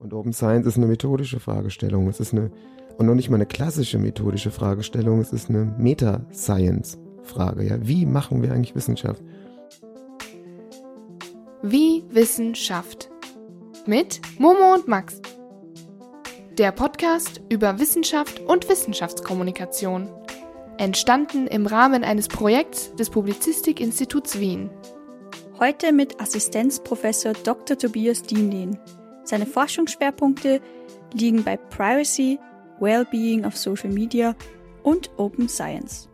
Und Open Science ist eine methodische Fragestellung. Es ist eine, und noch nicht mal eine klassische methodische Fragestellung, es ist eine Meta-Science-Frage. Ja, wie machen wir eigentlich Wissenschaft? Wie Wissenschaft. Mit Momo und Max. Der Podcast über Wissenschaft und Wissenschaftskommunikation. Entstanden im Rahmen eines Projekts des Publizistikinstituts Wien. Heute mit Assistenzprofessor Dr. Tobias Dienlehn. Seine Forschungsschwerpunkte liegen bei Privacy, Wellbeing of Social Media und Open Science.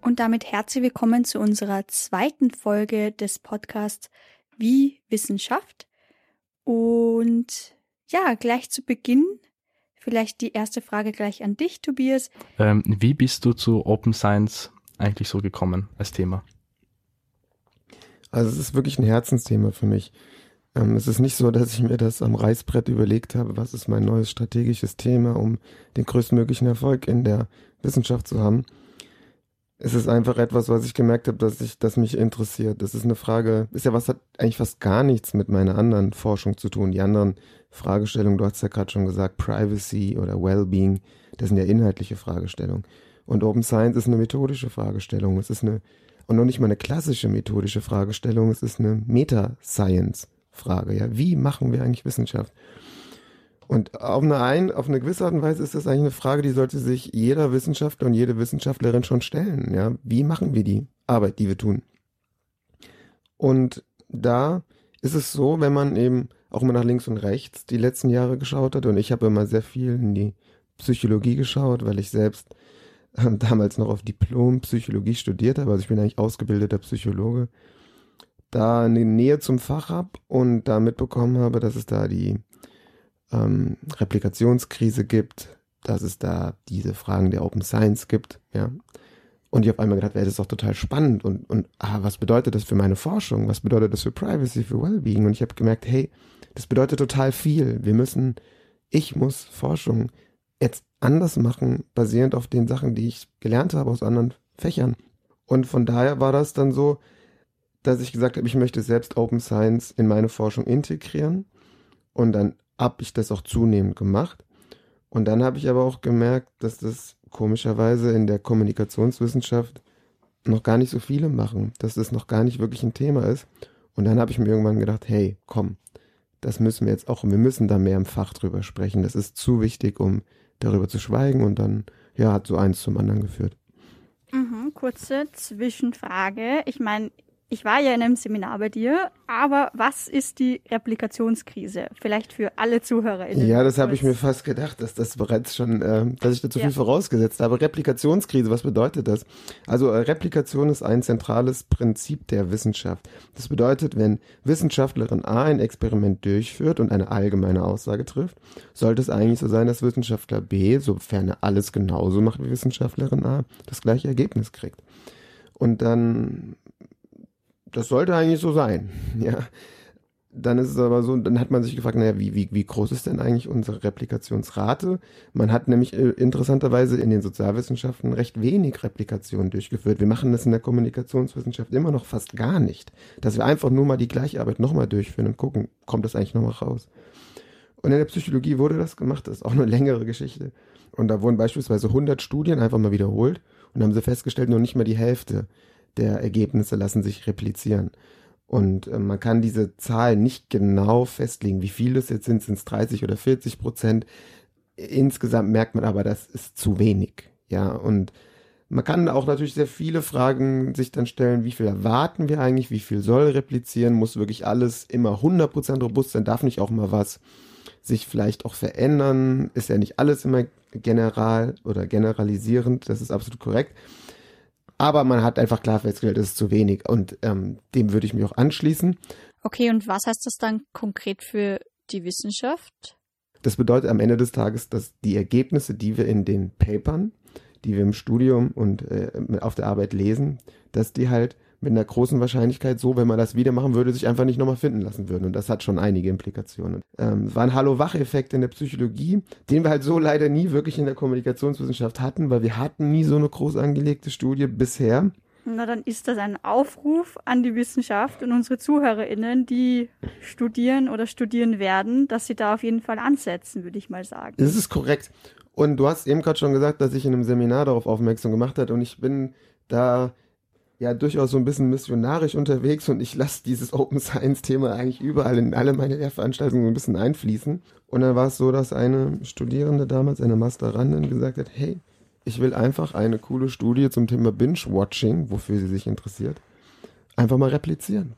Und damit herzlich willkommen zu unserer zweiten Folge des Podcasts Wie Wissenschaft. Und ja, gleich zu Beginn vielleicht die erste Frage gleich an dich, Tobias. Ähm, wie bist du zu Open Science eigentlich so gekommen als Thema? Also es ist wirklich ein Herzensthema für mich. Ähm, es ist nicht so, dass ich mir das am Reißbrett überlegt habe, was ist mein neues strategisches Thema, um den größtmöglichen Erfolg in der Wissenschaft zu haben. Es ist einfach etwas, was ich gemerkt habe, dass ich, das mich interessiert. Das ist eine Frage, ist ja was hat eigentlich fast gar nichts mit meiner anderen Forschung zu tun. Die anderen Fragestellungen, du hast ja gerade schon gesagt, Privacy oder Wellbeing, das sind ja inhaltliche Fragestellungen. Und Open Science ist eine methodische Fragestellung. Es ist eine und noch nicht mal eine klassische methodische Fragestellung, es ist eine Meta-Science-Frage. Ja, wie machen wir eigentlich Wissenschaft? Und auf eine, ein, auf eine gewisse Art und Weise ist das eigentlich eine Frage, die sollte sich jeder Wissenschaftler und jede Wissenschaftlerin schon stellen. Ja, wie machen wir die Arbeit, die wir tun? Und da ist es so, wenn man eben auch immer nach links und rechts die letzten Jahre geschaut hat, und ich habe immer sehr viel in die Psychologie geschaut, weil ich selbst damals noch auf Diplom Psychologie studiert habe, also ich bin eigentlich ausgebildeter Psychologe, da eine Nähe zum Fach habe und da mitbekommen habe, dass es da die ähm, Replikationskrise gibt, dass es da diese Fragen der Open Science gibt, ja. Und ich auf einmal gedacht, wäre das doch total spannend und, und ah, was bedeutet das für meine Forschung? Was bedeutet das für Privacy, für Wellbeing? Und ich habe gemerkt, hey, das bedeutet total viel. Wir müssen, ich muss Forschung jetzt anders machen, basierend auf den Sachen, die ich gelernt habe aus anderen Fächern. Und von daher war das dann so, dass ich gesagt habe, ich möchte selbst Open Science in meine Forschung integrieren. Und dann habe ich das auch zunehmend gemacht. Und dann habe ich aber auch gemerkt, dass das komischerweise in der Kommunikationswissenschaft noch gar nicht so viele machen, dass das noch gar nicht wirklich ein Thema ist. Und dann habe ich mir irgendwann gedacht, hey, komm, das müssen wir jetzt auch, wir müssen da mehr im Fach drüber sprechen. Das ist zu wichtig, um darüber zu schweigen und dann, ja, hat so eins zum anderen geführt. Mhm, kurze Zwischenfrage. Ich meine, ich war ja in einem Seminar bei dir, aber was ist die Replikationskrise? Vielleicht für alle ZuhörerInnen. Ja, das habe ich mir fast gedacht, dass das bereits schon, äh, dass ich da zu ja. viel vorausgesetzt habe. Replikationskrise, was bedeutet das? Also äh, Replikation ist ein zentrales Prinzip der Wissenschaft. Das bedeutet, wenn Wissenschaftlerin A ein Experiment durchführt und eine allgemeine Aussage trifft, sollte es eigentlich so sein, dass Wissenschaftler B, sofern er alles genauso macht wie Wissenschaftlerin A, das gleiche Ergebnis kriegt. Und dann das sollte eigentlich so sein, ja. Dann ist es aber so, dann hat man sich gefragt, naja, wie, wie, wie groß ist denn eigentlich unsere Replikationsrate? Man hat nämlich äh, interessanterweise in den Sozialwissenschaften recht wenig Replikationen durchgeführt. Wir machen das in der Kommunikationswissenschaft immer noch fast gar nicht. Dass wir einfach nur mal die gleiche Arbeit nochmal durchführen und gucken, kommt das eigentlich nochmal raus. Und in der Psychologie wurde das gemacht, das ist auch eine längere Geschichte. Und da wurden beispielsweise 100 Studien einfach mal wiederholt und haben sie festgestellt, nur nicht mal die Hälfte der Ergebnisse lassen sich replizieren. Und äh, man kann diese Zahl nicht genau festlegen, wie viel das jetzt sind, sind es 30 oder 40 Prozent. Insgesamt merkt man aber, das ist zu wenig. Ja, und man kann auch natürlich sehr viele Fragen sich dann stellen, wie viel erwarten wir eigentlich, wie viel soll replizieren, muss wirklich alles immer 100% robust sein, darf nicht auch mal was sich vielleicht auch verändern, ist ja nicht alles immer general oder generalisierend, das ist absolut korrekt. Aber man hat einfach klar festgestellt, es ist zu wenig. Und ähm, dem würde ich mich auch anschließen. Okay, und was heißt das dann konkret für die Wissenschaft? Das bedeutet am Ende des Tages, dass die Ergebnisse, die wir in den Papern, die wir im Studium und äh, auf der Arbeit lesen, dass die halt mit einer großen Wahrscheinlichkeit so, wenn man das wieder machen würde, sich einfach nicht nochmal finden lassen würden. Und das hat schon einige Implikationen. Ähm, es war ein Hallo-Wach-Effekt in der Psychologie, den wir halt so leider nie wirklich in der Kommunikationswissenschaft hatten, weil wir hatten nie so eine groß angelegte Studie bisher. Na, dann ist das ein Aufruf an die Wissenschaft und unsere ZuhörerInnen, die studieren oder studieren werden, dass sie da auf jeden Fall ansetzen, würde ich mal sagen. Das ist korrekt. Und du hast eben gerade schon gesagt, dass ich in einem Seminar darauf aufmerksam gemacht hat und ich bin da ja durchaus so ein bisschen missionarisch unterwegs und ich lasse dieses Open Science Thema eigentlich überall in alle meine Lehrveranstaltungen so ein bisschen einfließen. Und dann war es so, dass eine Studierende damals, eine Masterandin, gesagt hat, hey, ich will einfach eine coole Studie zum Thema Binge-Watching, wofür sie sich interessiert, einfach mal replizieren.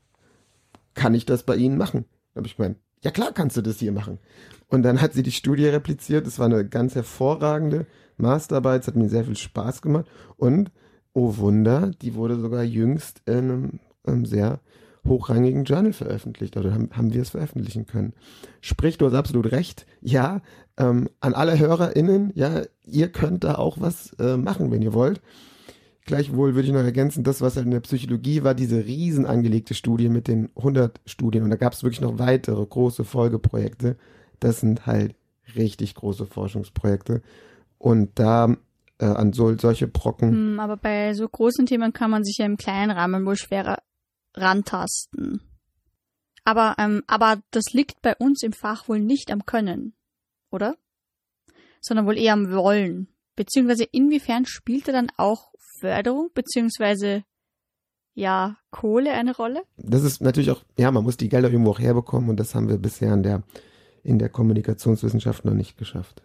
Kann ich das bei Ihnen machen? Da habe ich gemeint, ja klar kannst du das hier machen. Und dann hat sie die Studie repliziert. Es war eine ganz hervorragende Masterarbeit. Es hat mir sehr viel Spaß gemacht. Und, oh Wunder, die wurde sogar jüngst in einem, einem sehr hochrangigen Journal veröffentlicht. Oder haben, haben wir es veröffentlichen können. Sprich, du hast absolut recht. Ja, ähm, an alle HörerInnen, ja, ihr könnt da auch was äh, machen, wenn ihr wollt. Gleichwohl würde ich noch ergänzen, das, was halt in der Psychologie war, diese riesen angelegte Studie mit den 100 Studien. Und da gab es wirklich noch weitere große Folgeprojekte. Das sind halt richtig große Forschungsprojekte. Und da äh, an so, solche Brocken. Hm, aber bei so großen Themen kann man sich ja im kleinen Rahmen wohl schwerer rantasten. Aber, ähm, aber das liegt bei uns im Fach wohl nicht am Können, oder? Sondern wohl eher am Wollen. Beziehungsweise inwiefern spielte dann auch Förderung beziehungsweise ja Kohle eine Rolle? Das ist natürlich auch, ja, man muss die Gelder irgendwo auch herbekommen und das haben wir bisher in der, in der Kommunikationswissenschaft noch nicht geschafft.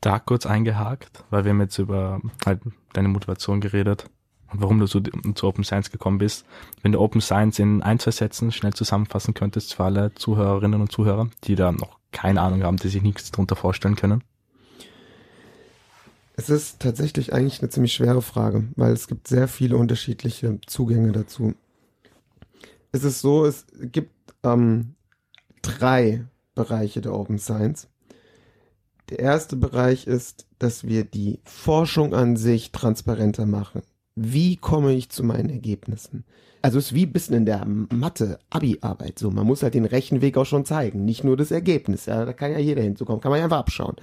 Da kurz eingehakt, weil wir haben jetzt über halt deine Motivation geredet und warum du so zu Open Science gekommen bist. Wenn du Open Science in ein, zwei Sätzen schnell zusammenfassen könntest für alle Zuhörerinnen und Zuhörer, die da noch keine Ahnung haben, die sich nichts darunter vorstellen können. Es ist tatsächlich eigentlich eine ziemlich schwere Frage, weil es gibt sehr viele unterschiedliche Zugänge dazu. Es ist so, es gibt ähm, drei Bereiche der Open Science. Der erste Bereich ist, dass wir die Forschung an sich transparenter machen. Wie komme ich zu meinen Ergebnissen? Also es ist wie ein bisschen in der Mathe, Abi-Arbeit so. Man muss halt den Rechenweg auch schon zeigen, nicht nur das Ergebnis. Ja, da kann ja jeder hinzukommen, kann man ja einfach abschauen.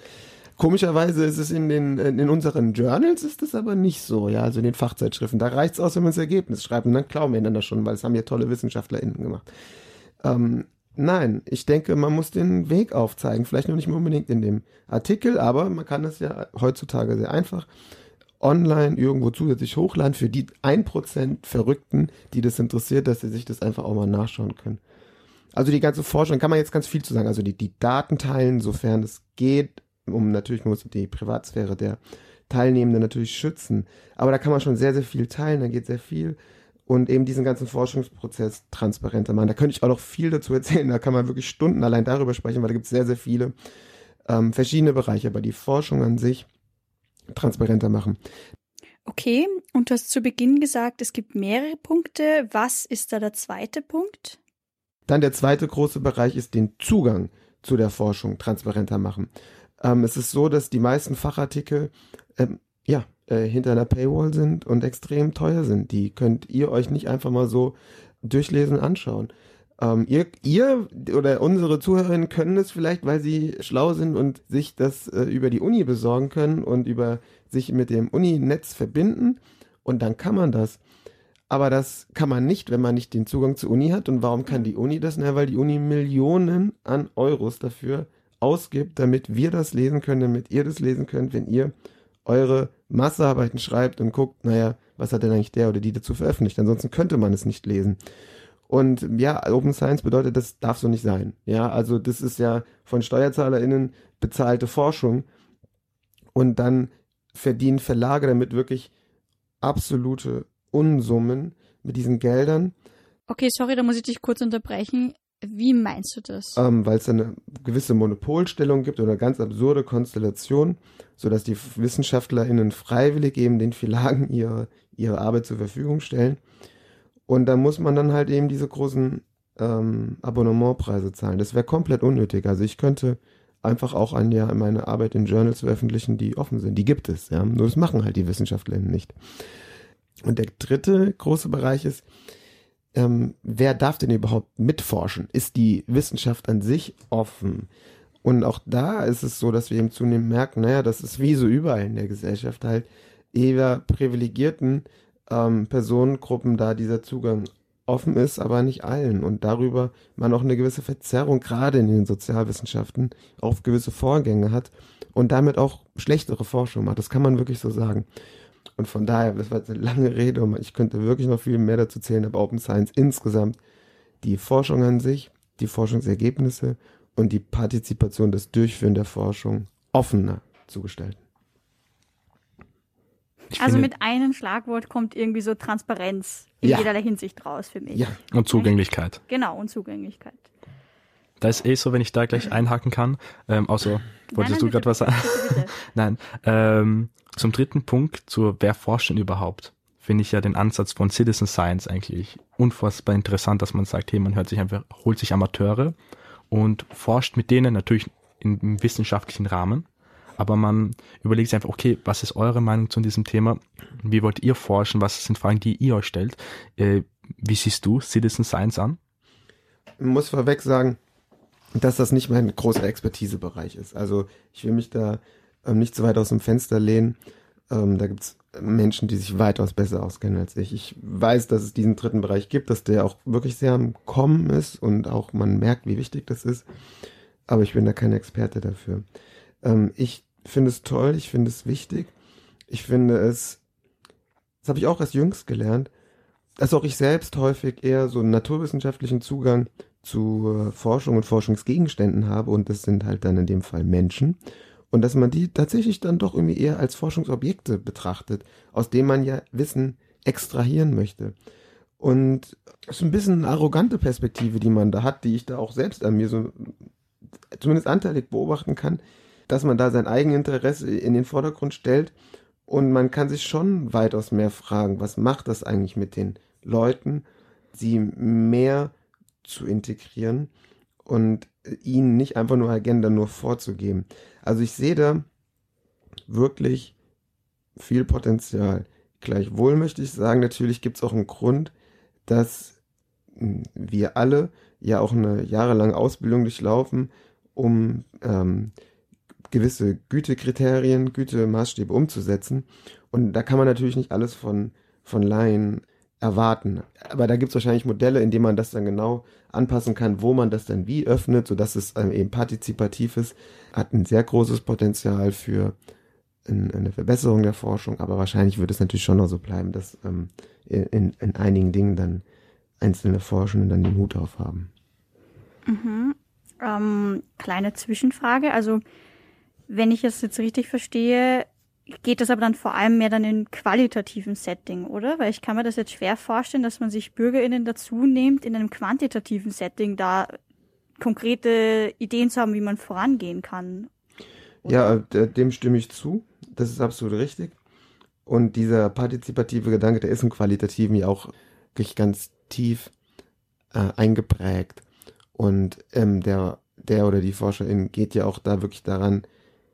Komischerweise ist es in den in unseren Journals ist es aber nicht so, ja, also in den Fachzeitschriften. Da reicht es aus, wenn man das Ergebnis schreibt und dann glauben wir einander schon, weil es haben ja tolle WissenschaftlerInnen gemacht. Ähm, nein, ich denke, man muss den Weg aufzeigen. Vielleicht noch nicht unbedingt in dem Artikel, aber man kann es ja heutzutage sehr einfach online irgendwo zusätzlich hochladen für die 1% Verrückten, die das interessiert, dass sie sich das einfach auch mal nachschauen können. Also die ganze Forschung, kann man jetzt ganz viel zu sagen. Also die, die Daten teilen, sofern es geht, um natürlich muss die Privatsphäre der Teilnehmenden natürlich schützen. Aber da kann man schon sehr, sehr viel teilen, da geht sehr viel. Und eben diesen ganzen Forschungsprozess transparenter machen. Da könnte ich auch noch viel dazu erzählen. Da kann man wirklich Stunden allein darüber sprechen, weil da gibt es sehr, sehr viele ähm, verschiedene Bereiche. Aber die Forschung an sich transparenter machen. Okay, und du hast zu Beginn gesagt, es gibt mehrere Punkte. Was ist da der zweite Punkt? Dann der zweite große Bereich ist den Zugang zu der Forschung transparenter machen. Ähm, es ist so, dass die meisten Fachartikel ähm, ja äh, hinter einer Paywall sind und extrem teuer sind. Die könnt ihr euch nicht einfach mal so durchlesen anschauen. Ähm, ihr, ihr oder unsere Zuhörerinnen können es vielleicht, weil sie schlau sind und sich das äh, über die Uni besorgen können und über sich mit dem Uni-Netz verbinden und dann kann man das. Aber das kann man nicht, wenn man nicht den Zugang zur Uni hat. Und warum kann die Uni das? Na, weil die Uni Millionen an Euros dafür ausgibt, damit wir das lesen können, damit ihr das lesen könnt, wenn ihr eure Massearbeiten schreibt und guckt, naja, was hat denn eigentlich der oder die dazu veröffentlicht? Ansonsten könnte man es nicht lesen. Und ja, Open Science bedeutet, das darf so nicht sein. Ja, also das ist ja von SteuerzahlerInnen bezahlte Forschung. Und dann verdienen Verlage damit wirklich absolute Unsummen mit diesen Geldern. Okay, sorry, da muss ich dich kurz unterbrechen. Wie meinst du das? Ähm, Weil es eine gewisse Monopolstellung gibt oder ganz absurde Konstellation, sodass die WissenschaftlerInnen freiwillig eben den Verlagen ihre, ihre Arbeit zur Verfügung stellen. Und da muss man dann halt eben diese großen ähm, Abonnementpreise zahlen. Das wäre komplett unnötig. Also ich könnte einfach auch ein Jahr meine Arbeit in Journals veröffentlichen, die offen sind. Die gibt es, ja. Nur das machen halt die WissenschaftlerInnen nicht. Und der dritte große Bereich ist, ähm, wer darf denn überhaupt mitforschen? Ist die Wissenschaft an sich offen? Und auch da ist es so, dass wir eben zunehmend merken, naja, das ist wie so überall in der Gesellschaft halt eher privilegierten ähm, Personengruppen da dieser Zugang offen ist, aber nicht allen und darüber man auch eine gewisse Verzerrung gerade in den Sozialwissenschaften auf gewisse Vorgänge hat und damit auch schlechtere Forschung macht. Das kann man wirklich so sagen. Und von daher, das war jetzt eine lange Rede und ich könnte wirklich noch viel mehr dazu zählen, aber Open Science insgesamt, die Forschung an sich, die Forschungsergebnisse und die Partizipation, das Durchführen der Forschung offener zu gestalten. Ich also mit einem Schlagwort kommt irgendwie so Transparenz in ja. jederlei Hinsicht raus für mich. Ja. Und Zugänglichkeit. Genau, und Zugänglichkeit. Da ist eh so, wenn ich da gleich einhaken kann. Ähm, außer, wolltest nein, nein, du gerade was sagen? Nein. Ähm, zum dritten Punkt, zu wer forscht denn überhaupt? Finde ich ja den Ansatz von Citizen Science eigentlich unfassbar interessant, dass man sagt, hey, man hört sich einfach, holt sich Amateure und forscht mit denen natürlich im wissenschaftlichen Rahmen aber man überlegt sich einfach, okay, was ist eure Meinung zu diesem Thema? Wie wollt ihr forschen? Was sind Fragen, die ihr euch stellt? Äh, wie siehst du Citizen Science an? Ich muss vorweg sagen, dass das nicht mein großer Expertisebereich ist. Also ich will mich da ähm, nicht zu weit aus dem Fenster lehnen. Ähm, da gibt's Menschen, die sich weitaus besser auskennen als ich. Ich weiß, dass es diesen dritten Bereich gibt, dass der auch wirklich sehr am Kommen ist und auch man merkt, wie wichtig das ist. Aber ich bin da kein Experte dafür. Ähm, ich finde es toll, ich finde es wichtig. Ich finde es, das habe ich auch erst jüngst gelernt, dass auch ich selbst häufig eher so einen naturwissenschaftlichen Zugang zu Forschung und Forschungsgegenständen habe und das sind halt dann in dem Fall Menschen und dass man die tatsächlich dann doch irgendwie eher als Forschungsobjekte betrachtet, aus denen man ja Wissen extrahieren möchte. Und das ist ein bisschen eine arrogante Perspektive, die man da hat, die ich da auch selbst an mir so zumindest anteilig beobachten kann, dass man da sein Eigeninteresse in den Vordergrund stellt und man kann sich schon weitaus mehr fragen, was macht das eigentlich mit den Leuten, sie mehr zu integrieren und ihnen nicht einfach nur Agenda nur vorzugeben. Also ich sehe da wirklich viel Potenzial. Gleichwohl möchte ich sagen, natürlich gibt es auch einen Grund, dass wir alle ja auch eine jahrelange Ausbildung durchlaufen, um ähm, gewisse Gütekriterien, Gütemaßstäbe umzusetzen. Und da kann man natürlich nicht alles von, von Laien erwarten. Aber da gibt es wahrscheinlich Modelle, in denen man das dann genau anpassen kann, wo man das dann wie öffnet, sodass es ähm, eben partizipativ ist, hat ein sehr großes Potenzial für in, eine Verbesserung der Forschung, aber wahrscheinlich wird es natürlich schon noch so bleiben, dass ähm, in, in einigen Dingen dann einzelne Forschende dann den Hut aufhaben. Mhm. Ähm, kleine Zwischenfrage, also wenn ich es jetzt richtig verstehe, geht das aber dann vor allem mehr dann in qualitativen Setting, oder? Weil ich kann mir das jetzt schwer vorstellen, dass man sich BürgerInnen dazu nimmt, in einem quantitativen Setting da konkrete Ideen zu haben, wie man vorangehen kann. Oder? Ja, dem stimme ich zu. Das ist absolut richtig. Und dieser partizipative Gedanke, der ist im Qualitativen ja auch wirklich ganz tief äh, eingeprägt. Und ähm, der, der oder die Forscherin geht ja auch da wirklich daran,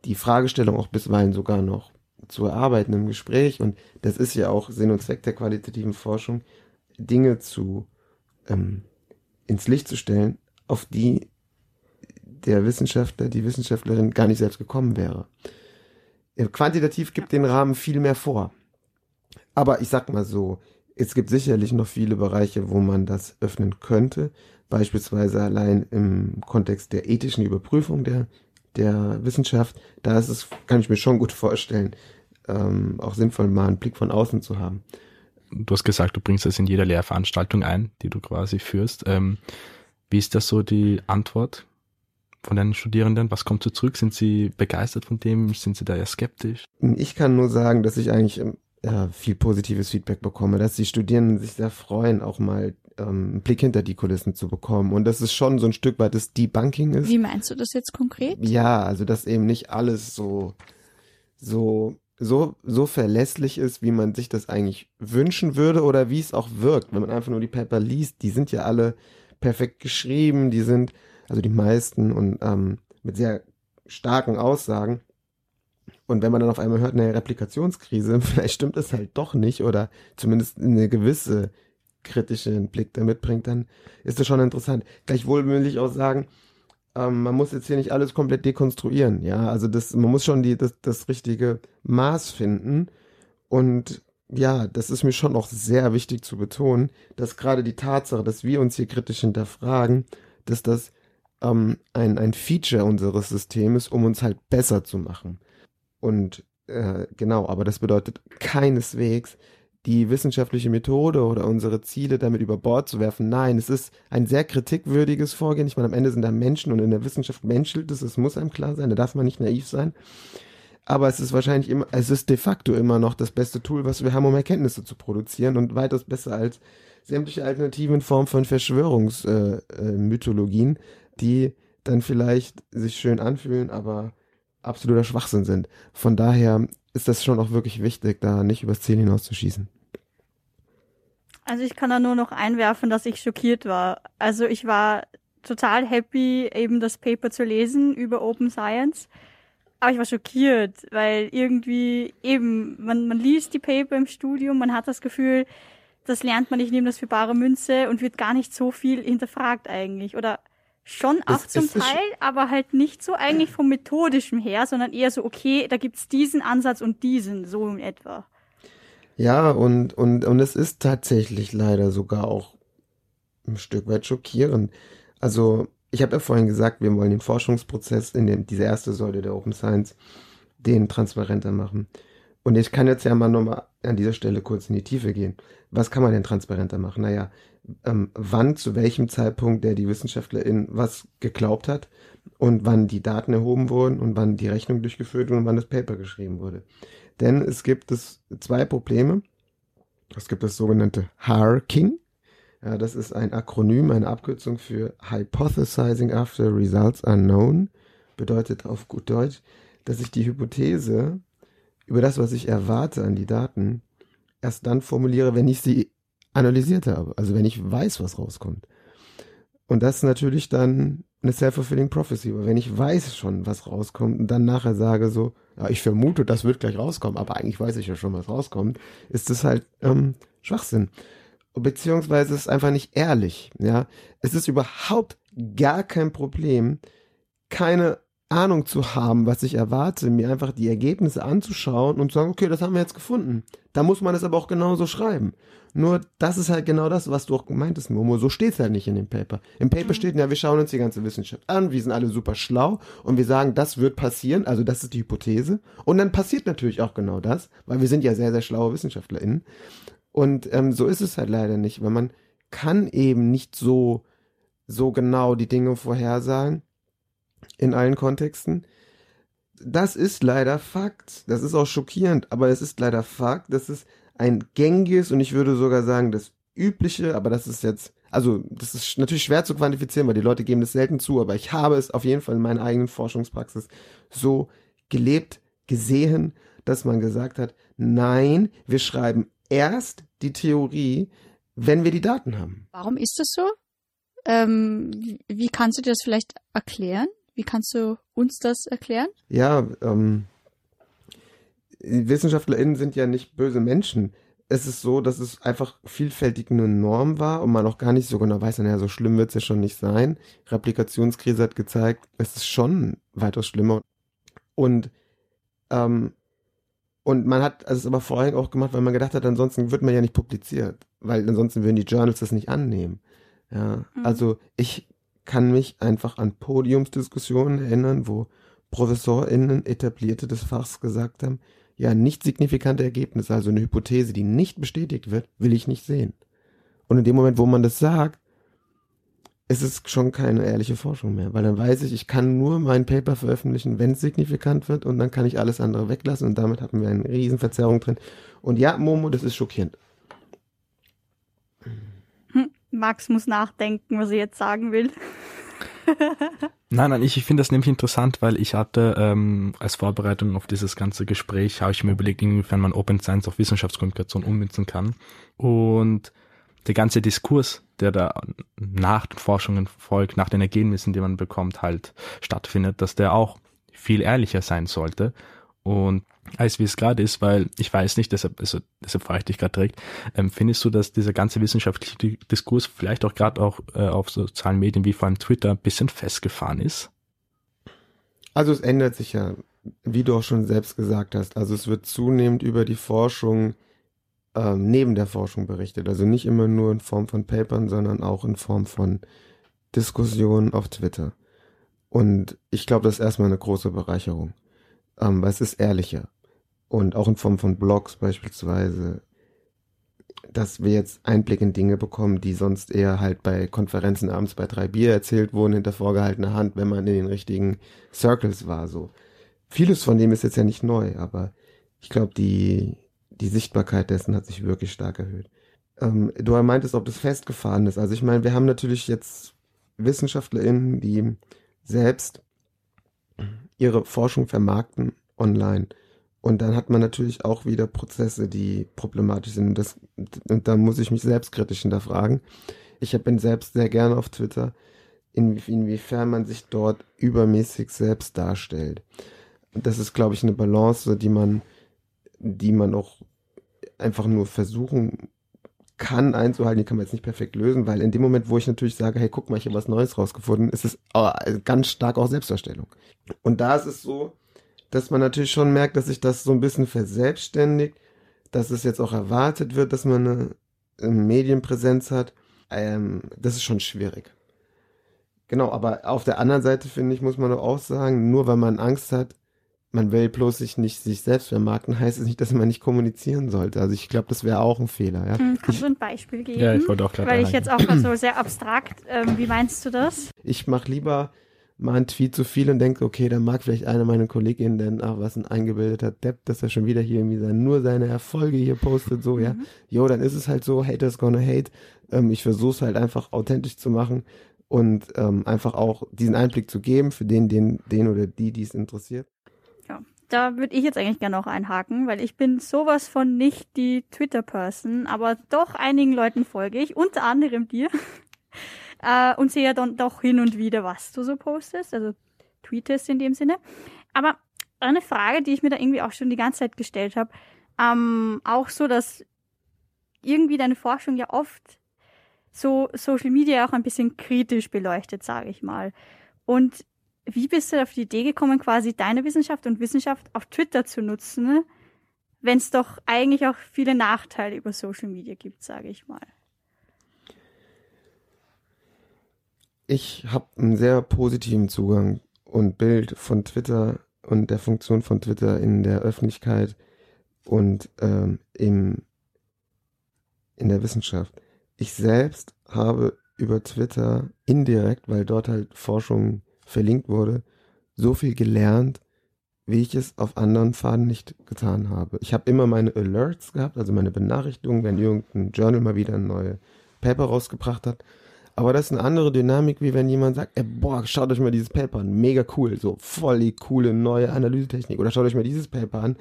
die Fragestellung auch bisweilen sogar noch zu erarbeiten im Gespräch. Und das ist ja auch Sinn und Zweck der qualitativen Forschung, Dinge zu ähm, ins Licht zu stellen, auf die der Wissenschaftler, die Wissenschaftlerin gar nicht selbst gekommen wäre. Quantitativ gibt den Rahmen viel mehr vor. Aber ich sag mal so, es gibt sicherlich noch viele Bereiche, wo man das öffnen könnte. Beispielsweise allein im Kontext der ethischen Überprüfung der der Wissenschaft, da ist es, kann ich mir schon gut vorstellen, ähm, auch sinnvoll, mal einen Blick von außen zu haben. Du hast gesagt, du bringst das in jeder Lehrveranstaltung ein, die du quasi führst. Ähm, wie ist das so die Antwort von deinen Studierenden? Was kommt so zurück? Sind sie begeistert von dem? Sind sie da eher skeptisch? Ich kann nur sagen, dass ich eigentlich ja, viel positives Feedback bekomme, dass die Studierenden sich sehr freuen, auch mal ähm, einen Blick hinter die Kulissen zu bekommen. Und das ist schon so ein Stück weit das Debunking ist. Wie meinst du das jetzt konkret? Ja, also dass eben nicht alles so, so, so, so verlässlich ist, wie man sich das eigentlich wünschen würde oder wie es auch wirkt, wenn man einfach nur die Paper liest. Die sind ja alle perfekt geschrieben, die sind, also die meisten und ähm, mit sehr starken Aussagen. Und wenn man dann auf einmal hört, eine Replikationskrise, vielleicht stimmt es halt doch nicht oder zumindest eine gewisse kritische Blick da mitbringt, dann ist das schon interessant. Gleichwohl will ich auch sagen, ähm, man muss jetzt hier nicht alles komplett dekonstruieren, ja, also das, man muss schon die, das, das richtige Maß finden und ja, das ist mir schon auch sehr wichtig zu betonen, dass gerade die Tatsache, dass wir uns hier kritisch hinterfragen, dass das ähm, ein, ein Feature unseres Systems, um uns halt besser zu machen. Und äh, genau, aber das bedeutet keineswegs, die wissenschaftliche Methode oder unsere Ziele damit über Bord zu werfen. Nein, es ist ein sehr kritikwürdiges Vorgehen. Ich meine, am Ende sind da Menschen und in der Wissenschaft menschelt es, es muss einem klar sein, da darf man nicht naiv sein. Aber es ist wahrscheinlich immer, es ist de facto immer noch das beste Tool, was wir haben, um Erkenntnisse zu produzieren und weitaus besser als sämtliche Alternativen in Form von Verschwörungsmythologien, äh, äh, die dann vielleicht sich schön anfühlen, aber absoluter Schwachsinn sind. Von daher ist das schon auch wirklich wichtig, da nicht übers Ziel hinauszuschießen. Also ich kann da nur noch einwerfen, dass ich schockiert war. Also ich war total happy, eben das Paper zu lesen über Open Science. Aber ich war schockiert, weil irgendwie eben, man, man liest die Paper im Studium, man hat das Gefühl, das lernt man, ich nehme das für bare Münze und wird gar nicht so viel hinterfragt eigentlich. Oder Schon auch zum Teil, aber halt nicht so eigentlich vom methodischen her, sondern eher so, okay, da gibt's diesen Ansatz und diesen, so in etwa. Ja, und, und, und es ist tatsächlich leider sogar auch ein Stück weit schockierend. Also, ich habe ja vorhin gesagt, wir wollen den Forschungsprozess in dem, diese erste Säule der Open Science, den transparenter machen. Und ich kann jetzt ja mal nochmal an dieser Stelle kurz in die Tiefe gehen. Was kann man denn transparenter machen? Naja, ähm, wann, zu welchem Zeitpunkt der die WissenschaftlerInnen was geglaubt hat und wann die Daten erhoben wurden und wann die Rechnung durchgeführt wurde und wann das Paper geschrieben wurde. Denn es gibt es zwei Probleme. Es gibt das sogenannte HARKing. Ja, das ist ein Akronym, eine Abkürzung für Hypothesizing After Results are Known. Bedeutet auf gut Deutsch, dass ich die Hypothese über das, was ich erwarte an die Daten, erst dann formuliere, wenn ich sie analysiert habe. Also wenn ich weiß, was rauskommt. Und das natürlich dann eine self-fulfilling prophecy. Aber wenn ich weiß schon, was rauskommt und dann nachher sage so, ja, ich vermute, das wird gleich rauskommen, aber eigentlich weiß ich ja schon, was rauskommt, ist das halt ähm, Schwachsinn. Beziehungsweise ist einfach nicht ehrlich. Ja, es ist überhaupt gar kein Problem, keine Ahnung zu haben, was ich erwarte, mir einfach die Ergebnisse anzuschauen und zu sagen, okay, das haben wir jetzt gefunden. Da muss man es aber auch genauso schreiben. Nur das ist halt genau das, was du auch meintest, Momo. So steht es halt nicht in dem Paper. Im Paper mhm. steht, ja, wir schauen uns die ganze Wissenschaft an, wir sind alle super schlau und wir sagen, das wird passieren, also das ist die Hypothese. Und dann passiert natürlich auch genau das, weil wir sind ja sehr, sehr schlaue WissenschaftlerInnen. Und ähm, so ist es halt leider nicht, weil man kann eben nicht so, so genau die Dinge vorhersagen in allen Kontexten. Das ist leider Fakt. Das ist auch schockierend, aber es ist leider Fakt. Das ist ein gängiges und ich würde sogar sagen das übliche, aber das ist jetzt, also das ist natürlich schwer zu quantifizieren, weil die Leute geben das selten zu, aber ich habe es auf jeden Fall in meiner eigenen Forschungspraxis so gelebt, gesehen, dass man gesagt hat, nein, wir schreiben erst die Theorie, wenn wir die Daten haben. Warum ist das so? Ähm, wie kannst du dir das vielleicht erklären? Wie kannst du uns das erklären? Ja, ähm, WissenschaftlerInnen sind ja nicht böse Menschen. Es ist so, dass es einfach vielfältig eine Norm war und man auch gar nicht so genau weiß, naja, so schlimm wird es ja schon nicht sein. Replikationskrise hat gezeigt, es ist schon weitaus schlimmer. Und, ähm, und man hat es aber vor allem auch gemacht, weil man gedacht hat, ansonsten wird man ja nicht publiziert, weil ansonsten würden die Journals das nicht annehmen. Ja, mhm. also ich kann mich einfach an Podiumsdiskussionen erinnern, wo ProfessorInnen, Etablierte des Fachs gesagt haben, ja, nicht signifikante Ergebnisse, also eine Hypothese, die nicht bestätigt wird, will ich nicht sehen. Und in dem Moment, wo man das sagt, ist es schon keine ehrliche Forschung mehr, weil dann weiß ich, ich kann nur mein Paper veröffentlichen, wenn es signifikant wird und dann kann ich alles andere weglassen und damit haben wir eine Riesenverzerrung drin. Und ja, Momo, das ist schockierend. Max muss nachdenken, was er jetzt sagen will. nein, nein, ich, ich finde das nämlich interessant, weil ich hatte ähm, als Vorbereitung auf dieses ganze Gespräch, habe ich mir überlegt, inwiefern man Open Science auf Wissenschaftskommunikation ummünzen kann. Und der ganze Diskurs, der da nach den Forschungen folgt, nach den Ergebnissen, die man bekommt, halt stattfindet, dass der auch viel ehrlicher sein sollte und als wie es gerade ist, weil ich weiß nicht, deshalb, also, deshalb frage ich dich gerade direkt, ähm, findest du, dass dieser ganze wissenschaftliche Diskurs vielleicht auch gerade auch äh, auf sozialen Medien wie vor allem Twitter ein bisschen festgefahren ist? Also es ändert sich ja, wie du auch schon selbst gesagt hast. Also es wird zunehmend über die Forschung ähm, neben der Forschung berichtet. Also nicht immer nur in Form von Papern, sondern auch in Form von Diskussionen auf Twitter. Und ich glaube, das ist erstmal eine große Bereicherung, ähm, weil es ist ehrlicher. Und auch in Form von Blogs beispielsweise, dass wir jetzt Einblick in Dinge bekommen, die sonst eher halt bei Konferenzen abends bei drei Bier erzählt wurden, hinter vorgehaltener Hand, wenn man in den richtigen Circles war, so. Vieles von dem ist jetzt ja nicht neu, aber ich glaube, die, die Sichtbarkeit dessen hat sich wirklich stark erhöht. Ähm, du meintest, ob das festgefahren ist. Also ich meine, wir haben natürlich jetzt WissenschaftlerInnen, die selbst ihre Forschung vermarkten online. Und dann hat man natürlich auch wieder Prozesse, die problematisch sind. Und, das, und da muss ich mich selbstkritisch hinterfragen. Ich bin selbst sehr gerne auf Twitter, in, inwiefern man sich dort übermäßig selbst darstellt. Das ist, glaube ich, eine Balance, die man, die man auch einfach nur versuchen kann einzuhalten, die kann man jetzt nicht perfekt lösen, weil in dem Moment, wo ich natürlich sage, hey, guck mal, ich habe was Neues rausgefunden, ist es ganz stark auch Selbstdarstellung. Und da ist es so, dass man natürlich schon merkt, dass sich das so ein bisschen verselbstständigt, dass es jetzt auch erwartet wird, dass man eine, Medienpräsenz hat. Ähm, das ist schon schwierig. Genau, aber auf der anderen Seite finde ich, muss man auch sagen, nur weil man Angst hat, man will bloß sich nicht sich selbst vermarkten, heißt es nicht, dass man nicht kommunizieren sollte. Also ich glaube, das wäre auch ein Fehler. Ja? Hm, kannst du ein Beispiel geben? Ja, ich wollte auch gerade Weil ich jetzt auch mal so sehr abstrakt, ähm, wie meinst du das? Ich mache lieber mal einen Tweet zu viel und denke, okay, dann mag vielleicht einer meiner Kolleginnen denn, ach, was ein eingebildeter Depp, dass er schon wieder hier irgendwie sein, nur seine Erfolge hier postet, so, ja. Mhm. Jo, dann ist es halt so, haters gonna hate. Ähm, ich versuche es halt einfach authentisch zu machen und ähm, einfach auch diesen Einblick zu geben für den, den, den oder die, die es interessiert da würde ich jetzt eigentlich gerne noch einhaken, weil ich bin sowas von nicht die Twitter-Person, aber doch einigen Leuten folge ich, unter anderem dir. Äh, und sehe ja dann doch hin und wieder, was du so postest, also tweetest in dem Sinne. Aber eine Frage, die ich mir da irgendwie auch schon die ganze Zeit gestellt habe, ähm, auch so, dass irgendwie deine Forschung ja oft so Social Media auch ein bisschen kritisch beleuchtet, sage ich mal. Und wie bist du auf die Idee gekommen, quasi deine Wissenschaft und Wissenschaft auf Twitter zu nutzen, wenn es doch eigentlich auch viele Nachteile über Social Media gibt, sage ich mal? Ich habe einen sehr positiven Zugang und Bild von Twitter und der Funktion von Twitter in der Öffentlichkeit und ähm, im, in der Wissenschaft. Ich selbst habe über Twitter indirekt, weil dort halt Forschung verlinkt wurde, so viel gelernt, wie ich es auf anderen Pfaden nicht getan habe. Ich habe immer meine Alerts gehabt, also meine Benachrichtigungen, wenn irgendein Journal mal wieder ein neues Paper rausgebracht hat. Aber das ist eine andere Dynamik, wie wenn jemand sagt, ey, boah, schaut euch mal dieses Paper an, mega cool, so voll die coole neue Analysetechnik. Oder schaut euch mal dieses Paper an.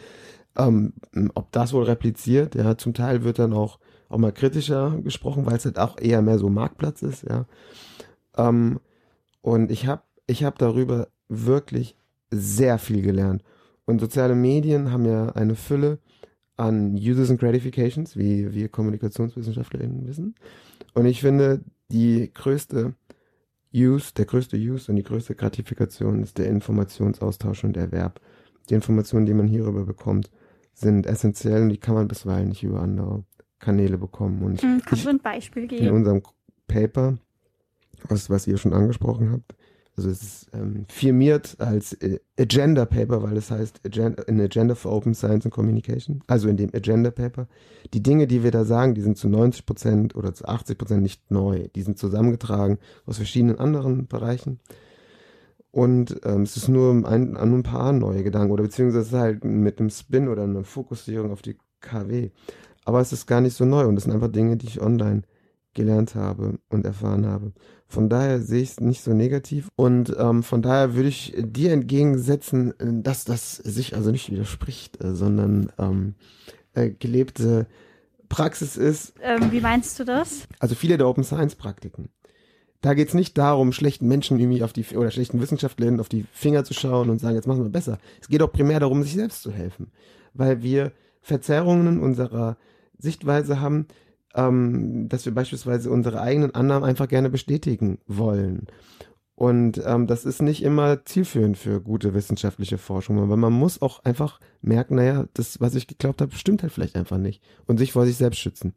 Ähm, ob das wohl repliziert, ja, zum Teil wird dann auch, auch mal kritischer gesprochen, weil es halt auch eher mehr so Marktplatz ist, ja. Ähm, und ich habe ich habe darüber wirklich sehr viel gelernt. Und soziale Medien haben ja eine Fülle an Uses and Gratifications, wie wir KommunikationswissenschaftlerInnen wissen. Und ich finde, die größte Use, der größte Use und die größte Gratifikation ist der Informationsaustausch und Erwerb. Die Informationen, die man hierüber bekommt, sind essentiell und die kann man bisweilen nicht über andere Kanäle bekommen. Und hm, Kannst du ein Beispiel geben? In unserem Paper, was, was ihr schon angesprochen habt, also es ist ähm, firmiert als äh, Agenda Paper, weil es heißt Agenda, an Agenda for Open Science and Communication. Also in dem Agenda Paper. Die Dinge, die wir da sagen, die sind zu 90 Prozent oder zu 80 Prozent nicht neu. Die sind zusammengetragen aus verschiedenen anderen Bereichen. Und ähm, es ist nur ein, an ein paar neue Gedanken oder beziehungsweise halt mit einem Spin oder einer Fokussierung auf die KW. Aber es ist gar nicht so neu und es sind einfach Dinge, die ich online gelernt habe und erfahren habe. Von daher sehe ich es nicht so negativ und ähm, von daher würde ich dir entgegensetzen, äh, dass das sich also nicht widerspricht, äh, sondern ähm, äh, gelebte Praxis ist. Ähm, wie meinst du das? Also viele der Open Science Praktiken. Da geht es nicht darum, schlechten Menschen irgendwie auf die oder schlechten Wissenschaftlern auf die Finger zu schauen und sagen, jetzt machen wir besser. Es geht auch primär darum, sich selbst zu helfen, weil wir Verzerrungen unserer Sichtweise haben, ähm, dass wir beispielsweise unsere eigenen Annahmen einfach gerne bestätigen wollen. Und ähm, das ist nicht immer zielführend für gute wissenschaftliche Forschung, weil man muss auch einfach merken, naja, das, was ich geglaubt habe, stimmt halt vielleicht einfach nicht und sich vor sich selbst schützen.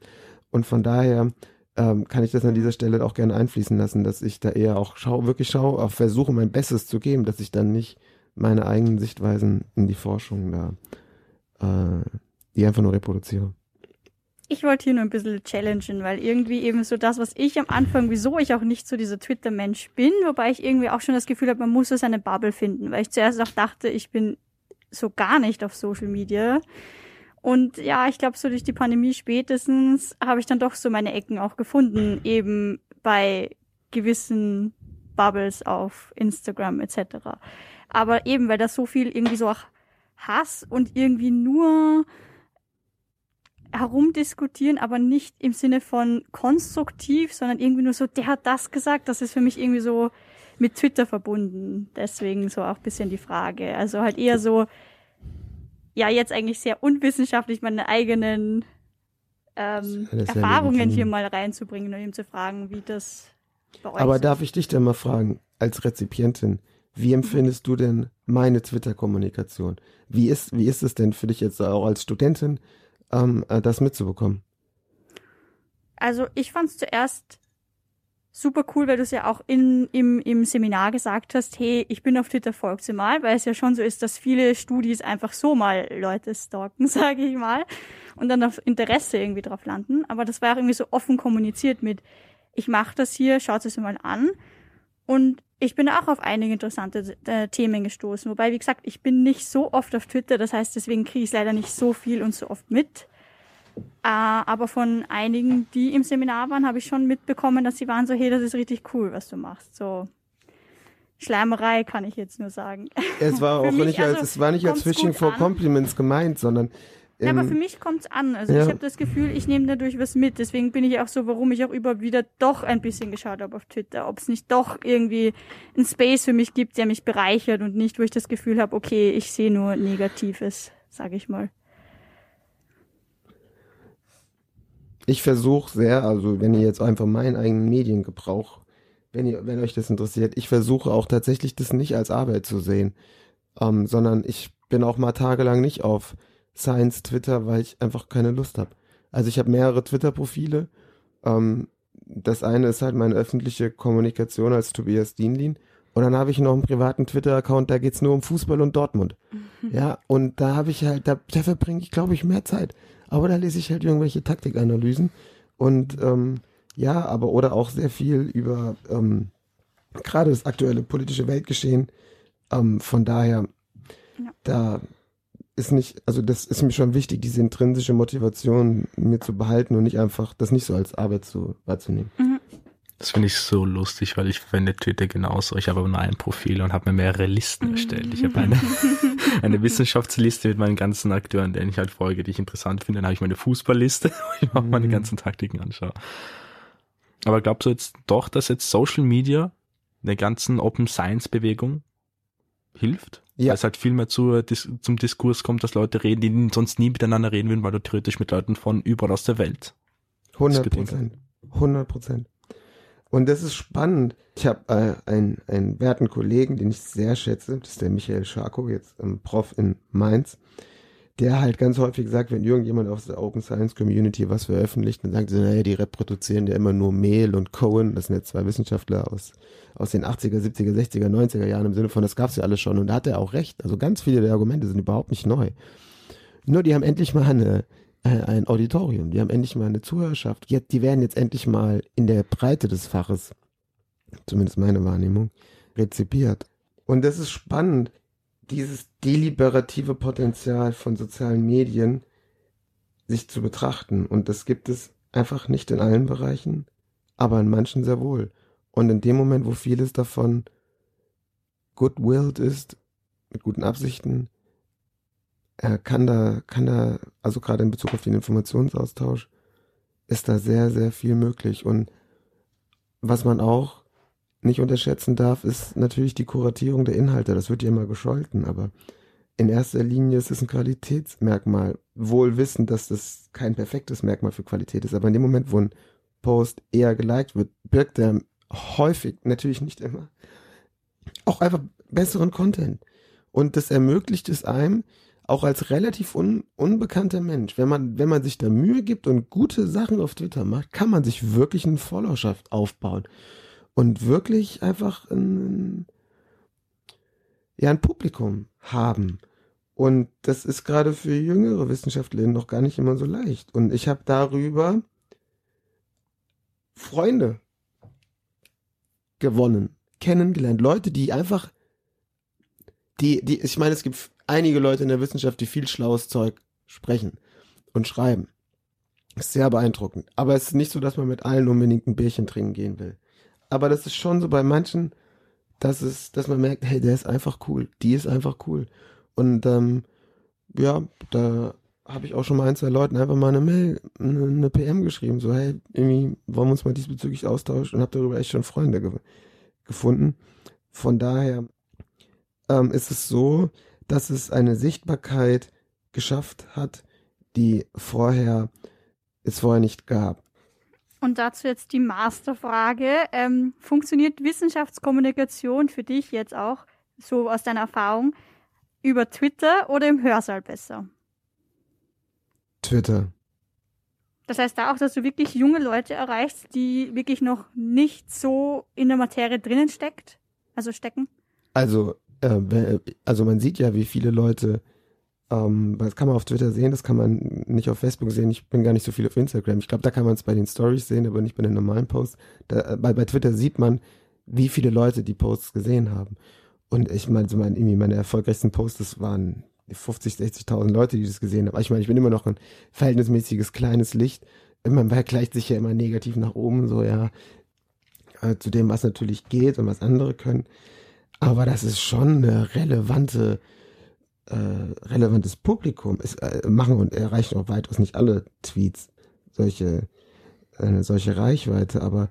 Und von daher ähm, kann ich das an dieser Stelle auch gerne einfließen lassen, dass ich da eher auch schau, wirklich schaue, auch versuche mein Bestes zu geben, dass ich dann nicht meine eigenen Sichtweisen in die Forschung da, äh, die einfach nur reproduziere. Ich wollte hier nur ein bisschen challengen, weil irgendwie eben so das, was ich am Anfang, wieso ich auch nicht so dieser Twitter-Mensch bin, wobei ich irgendwie auch schon das Gefühl habe, man muss so seine Bubble finden, weil ich zuerst auch dachte, ich bin so gar nicht auf Social Media. Und ja, ich glaube, so durch die Pandemie spätestens habe ich dann doch so meine Ecken auch gefunden, eben bei gewissen Bubbles auf Instagram etc. Aber eben, weil da so viel irgendwie so auch Hass und irgendwie nur herumdiskutieren, aber nicht im Sinne von konstruktiv, sondern irgendwie nur so, der hat das gesagt, das ist für mich irgendwie so mit Twitter verbunden. Deswegen so auch bisschen die Frage. Also halt eher so, ja, jetzt eigentlich sehr unwissenschaftlich meine eigenen ähm, Erfahrungen hier mal reinzubringen und ihm zu fragen, wie das bei euch Aber so darf ich dich denn mal fragen, als Rezipientin, wie empfindest du denn meine Twitter-Kommunikation? Wie ist, wie ist es denn für dich jetzt auch als Studentin? Ähm, äh, das mitzubekommen? Also ich fand es zuerst super cool, weil du es ja auch in, im, im Seminar gesagt hast, hey, ich bin auf Twitter, folgt mal, weil es ja schon so ist, dass viele Studis einfach so mal Leute stalken, sage ich mal, und dann auf Interesse irgendwie drauf landen. Aber das war auch irgendwie so offen kommuniziert mit, ich mache das hier, schaut es mal an. Und ich bin auch auf einige interessante äh, Themen gestoßen. Wobei, wie gesagt, ich bin nicht so oft auf Twitter, das heißt, deswegen kriege ich leider nicht so viel und so oft mit. Äh, aber von einigen, die im Seminar waren, habe ich schon mitbekommen, dass sie waren so, hey, das ist richtig cool, was du machst. So Schleimerei kann ich jetzt nur sagen. Es war auch nicht als, also, es war nicht als Fishing for. Compliments gemeint, sondern ja, aber für mich kommt's an. Also ja. ich habe das Gefühl, ich nehme dadurch was mit. Deswegen bin ich auch so, warum ich auch über wieder doch ein bisschen geschaut habe auf Twitter. Ob es nicht doch irgendwie ein Space für mich gibt, der mich bereichert und nicht, wo ich das Gefühl habe, okay, ich sehe nur Negatives, sage ich mal. Ich versuche sehr, also wenn ihr jetzt einfach meinen eigenen Mediengebrauch, wenn ihr, wenn euch das interessiert, ich versuche auch tatsächlich das nicht als Arbeit zu sehen, ähm, sondern ich bin auch mal tagelang nicht auf Science Twitter, weil ich einfach keine Lust habe. Also ich habe mehrere Twitter-Profile. Ähm, das eine ist halt meine öffentliche Kommunikation als Tobias Dienlin. Und dann habe ich noch einen privaten Twitter-Account, da geht's nur um Fußball und Dortmund. Mhm. Ja, und da habe ich halt, da, da verbringe ich, glaube ich, mehr Zeit. Aber da lese ich halt irgendwelche Taktikanalysen. Und ähm, ja, aber oder auch sehr viel über ähm, gerade das aktuelle politische Weltgeschehen. Ähm, von daher, ja. da ist nicht, also das ist mir schon wichtig, diese intrinsische Motivation mir zu behalten und nicht einfach das nicht so als Arbeit zu wahrzunehmen. Mhm. Das finde ich so lustig, weil ich verwende Twitter genauso. Ich habe aber nur ein Profil und habe mir mehrere Listen erstellt. Ich habe eine, eine Wissenschaftsliste mit meinen ganzen Akteuren, denen ich halt folge, die ich interessant finde. Dann habe ich meine Fußballliste, wo ich auch meine mhm. ganzen Taktiken anschaue. Aber glaubst du jetzt doch, dass jetzt Social Media der ganzen Open Science Bewegung hilft? Ja. Weil es halt viel mehr zu, dis, zum Diskurs kommt, dass Leute reden, die sonst nie miteinander reden würden, weil du theoretisch mit Leuten von überall aus der Welt 100 Prozent. 100 Prozent. Und das ist spannend. Ich habe äh, einen, einen werten Kollegen, den ich sehr schätze, das ist der Michael Scharko, jetzt ähm, Prof in Mainz der halt ganz häufig sagt, wenn irgendjemand aus der Open Science Community was veröffentlicht, dann sagt sie, naja, die reproduzieren ja immer nur Mehl und Cohen, das sind jetzt zwei Wissenschaftler aus, aus den 80er, 70er, 60er, 90er Jahren im Sinne von, das gab's ja alles schon und da hat er auch recht. Also ganz viele der Argumente sind überhaupt nicht neu. Nur die haben endlich mal eine, äh, ein Auditorium, die haben endlich mal eine Zuhörerschaft. Die, die werden jetzt endlich mal in der Breite des Faches, zumindest meine Wahrnehmung, rezipiert. Und das ist spannend dieses deliberative Potenzial von sozialen Medien sich zu betrachten. Und das gibt es einfach nicht in allen Bereichen, aber in manchen sehr wohl. Und in dem Moment, wo vieles davon goodwilled ist, mit guten Absichten, er kann da, kann da, also gerade in Bezug auf den Informationsaustausch, ist da sehr, sehr viel möglich. Und was man auch nicht unterschätzen darf, ist natürlich die Kuratierung der Inhalte. Das wird ja immer gescholten, aber in erster Linie ist es ein Qualitätsmerkmal. Wohl wissend, dass das kein perfektes Merkmal für Qualität ist, aber in dem Moment, wo ein Post eher geliked wird, birgt er häufig, natürlich nicht immer, auch einfach besseren Content. Und das ermöglicht es einem, auch als relativ un, unbekannter Mensch, wenn man, wenn man sich da Mühe gibt und gute Sachen auf Twitter macht, kann man sich wirklich eine Followerschaft aufbauen und wirklich einfach ein, ja, ein Publikum haben. Und das ist gerade für jüngere Wissenschaftlerinnen noch gar nicht immer so leicht. Und ich habe darüber Freunde gewonnen, kennengelernt, Leute, die einfach, die, die, ich meine, es gibt einige Leute in der Wissenschaft, die viel schlaues Zeug sprechen und schreiben. Ist sehr beeindruckend. Aber es ist nicht so, dass man mit allen unbedingt ein Bierchen trinken gehen will. Aber das ist schon so bei manchen, dass es, dass man merkt, hey, der ist einfach cool, die ist einfach cool. Und ähm, ja, da habe ich auch schon mal ein, zwei Leuten einfach mal eine Mail, eine, eine PM geschrieben, so, hey, irgendwie wollen wir uns mal diesbezüglich austauschen und habe darüber echt schon Freunde ge gefunden. Von daher ähm, ist es so, dass es eine Sichtbarkeit geschafft hat, die vorher es vorher nicht gab. Und dazu jetzt die Masterfrage. Ähm, funktioniert Wissenschaftskommunikation für dich jetzt auch, so aus deiner Erfahrung, über Twitter oder im Hörsaal besser? Twitter. Das heißt da auch, dass du wirklich junge Leute erreichst, die wirklich noch nicht so in der Materie drinnen steckt, also stecken? Also äh, also man sieht ja, wie viele Leute, ähm, das kann man auf Twitter sehen, das kann man nicht auf Facebook sehen. Ich bin gar nicht so viel auf Instagram. Ich glaube, da kann man es bei den Stories sehen, aber nicht bei den normalen Posts. Da, äh, bei, bei Twitter sieht man, wie viele Leute die Posts gesehen haben. Und ich meine, so mein, irgendwie meine erfolgreichsten Posts, waren 50, 60.000 Leute, die das gesehen haben. Ich meine, ich bin immer noch ein verhältnismäßiges kleines Licht. Man vergleicht sich ja immer negativ nach oben, so ja, äh, zu dem, was natürlich geht und was andere können. Aber das ist schon eine relevante, äh, relevantes Publikum. Es äh, machen und erreichen auch weitaus nicht alle Tweets solche, eine solche Reichweite, aber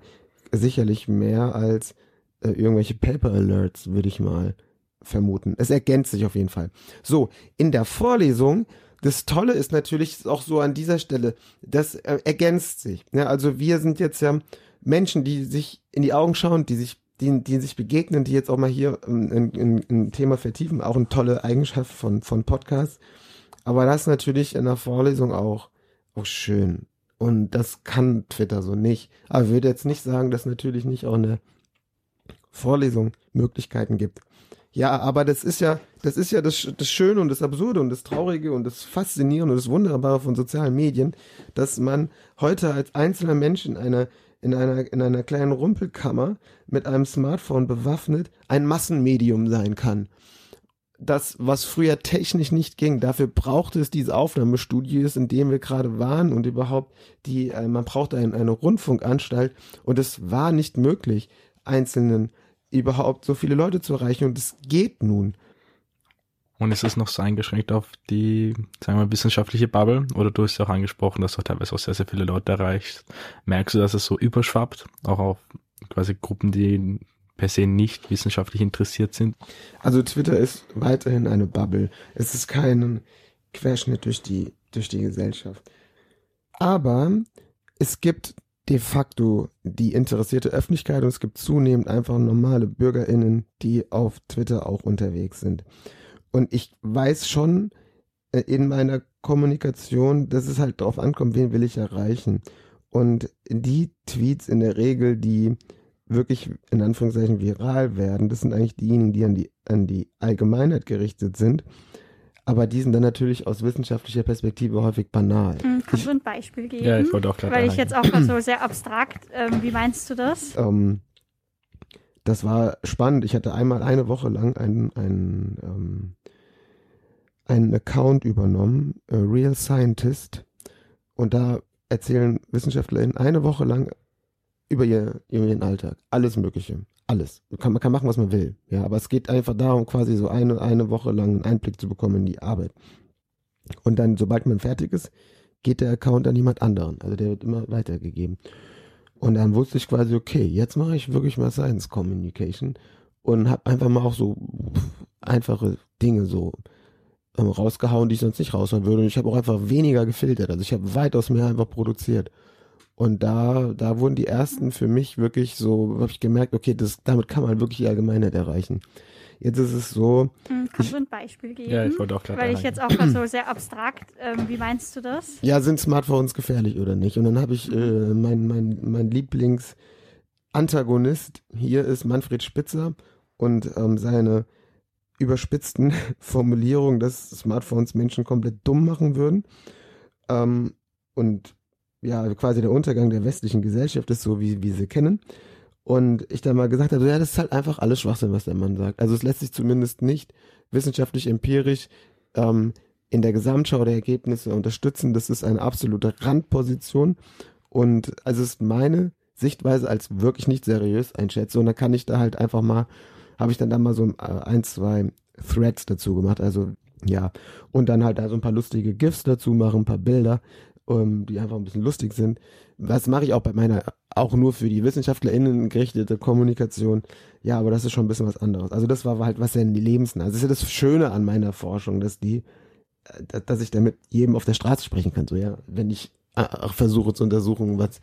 sicherlich mehr als äh, irgendwelche Paper Alerts, würde ich mal vermuten. Es ergänzt sich auf jeden Fall. So, in der Vorlesung, das Tolle ist natürlich auch so an dieser Stelle, das äh, ergänzt sich. Ja, also wir sind jetzt ja Menschen, die sich in die Augen schauen, die sich die, die sich begegnen, die jetzt auch mal hier ähm, ein, ein, Thema vertiefen, auch eine tolle Eigenschaft von, von Podcasts. Aber das natürlich in der Vorlesung auch, auch schön. Und das kann Twitter so nicht. Aber ich würde jetzt nicht sagen, dass natürlich nicht auch eine Vorlesung Möglichkeiten gibt. Ja, aber das ist ja, das ist ja das, das Schöne und das Absurde und das Traurige und das Faszinierende und das Wunderbare von sozialen Medien, dass man heute als einzelner Mensch in einer in einer, in einer kleinen Rumpelkammer mit einem Smartphone bewaffnet ein Massenmedium sein kann. Das, was früher technisch nicht ging, dafür brauchte es diese Aufnahmestudios, in denen wir gerade waren und überhaupt die, äh, man brauchte ein, eine Rundfunkanstalt und es war nicht möglich, einzelnen überhaupt so viele Leute zu erreichen und es geht nun. Und ist es noch so eingeschränkt auf die, sagen wir, wissenschaftliche Bubble? Oder du hast ja auch angesprochen, dass du teilweise auch sehr, sehr viele Leute erreichst. Merkst du, dass es so überschwappt? Auch auf quasi Gruppen, die per se nicht wissenschaftlich interessiert sind? Also Twitter ist weiterhin eine Bubble. Es ist kein Querschnitt durch die, durch die Gesellschaft. Aber es gibt de facto die interessierte Öffentlichkeit und es gibt zunehmend einfach normale BürgerInnen, die auf Twitter auch unterwegs sind. Und ich weiß schon äh, in meiner Kommunikation, dass es halt darauf ankommt, wen will ich erreichen. Und die Tweets in der Regel, die wirklich in Anführungszeichen viral werden, das sind eigentlich diejenigen, die an die, an die Allgemeinheit gerichtet sind. Aber die sind dann natürlich aus wissenschaftlicher Perspektive häufig banal. Hm, kannst du ein Beispiel geben? Ja, ich wollte auch gerade Weil ich jetzt auch so sehr abstrakt, ähm, wie meinst du das? Ähm, das war spannend. Ich hatte einmal eine Woche lang einen, einen, ähm, einen Account übernommen, Real Scientist, und da erzählen WissenschaftlerInnen eine Woche lang über, ihr, über ihren Alltag. Alles Mögliche. Alles. Man kann, man kann machen, was man will. Ja, aber es geht einfach darum, quasi so eine, eine Woche lang einen Einblick zu bekommen in die Arbeit. Und dann, sobald man fertig ist, geht der Account an jemand anderen. Also der wird immer weitergegeben. Und dann wusste ich quasi, okay, jetzt mache ich wirklich mal Science Communication und habe einfach mal auch so einfache Dinge so ähm, rausgehauen, die ich sonst nicht raushauen würde. Und ich habe auch einfach weniger gefiltert. Also ich habe weitaus mehr einfach produziert. Und da, da wurden die ersten für mich wirklich so, habe ich gemerkt, okay, das, damit kann man wirklich die Allgemeinheit erreichen. Jetzt ist es so. Hm, Kannst du ein Beispiel geben? Ja, ich wollte auch gerade Weil ich jetzt auch mal so sehr abstrakt, ähm, wie meinst du das? Ja, sind Smartphones gefährlich oder nicht? Und dann habe ich äh, mein, mein, mein Lieblingsantagonist hier ist Manfred Spitzer und ähm, seine überspitzten Formulierungen, dass Smartphones Menschen komplett dumm machen würden. Ähm, und ja, quasi der Untergang der westlichen Gesellschaft ist so, wie, wie sie kennen. Und ich dann mal gesagt habe, ja, das ist halt einfach alles Schwachsinn, was der Mann sagt. Also es lässt sich zumindest nicht wissenschaftlich empirisch ähm, in der Gesamtschau der Ergebnisse unterstützen. Das ist eine absolute Randposition. Und also ist meine Sichtweise als wirklich nicht seriös einschätze. Und da kann ich da halt einfach mal, habe ich dann da mal so äh, ein, zwei Threads dazu gemacht. Also ja, und dann halt da so ein paar lustige GIFs dazu machen, ein paar Bilder, ähm, die einfach ein bisschen lustig sind. Was mache ich auch bei meiner, auch nur für die WissenschaftlerInnen gerichtete Kommunikation. Ja, aber das ist schon ein bisschen was anderes. Also das war halt was sehr lebensnah. Das ist ja das Schöne an meiner Forschung, dass die, äh, dass ich damit jedem auf der Straße sprechen kann. So, ja, wenn ich äh, versuche zu untersuchen, was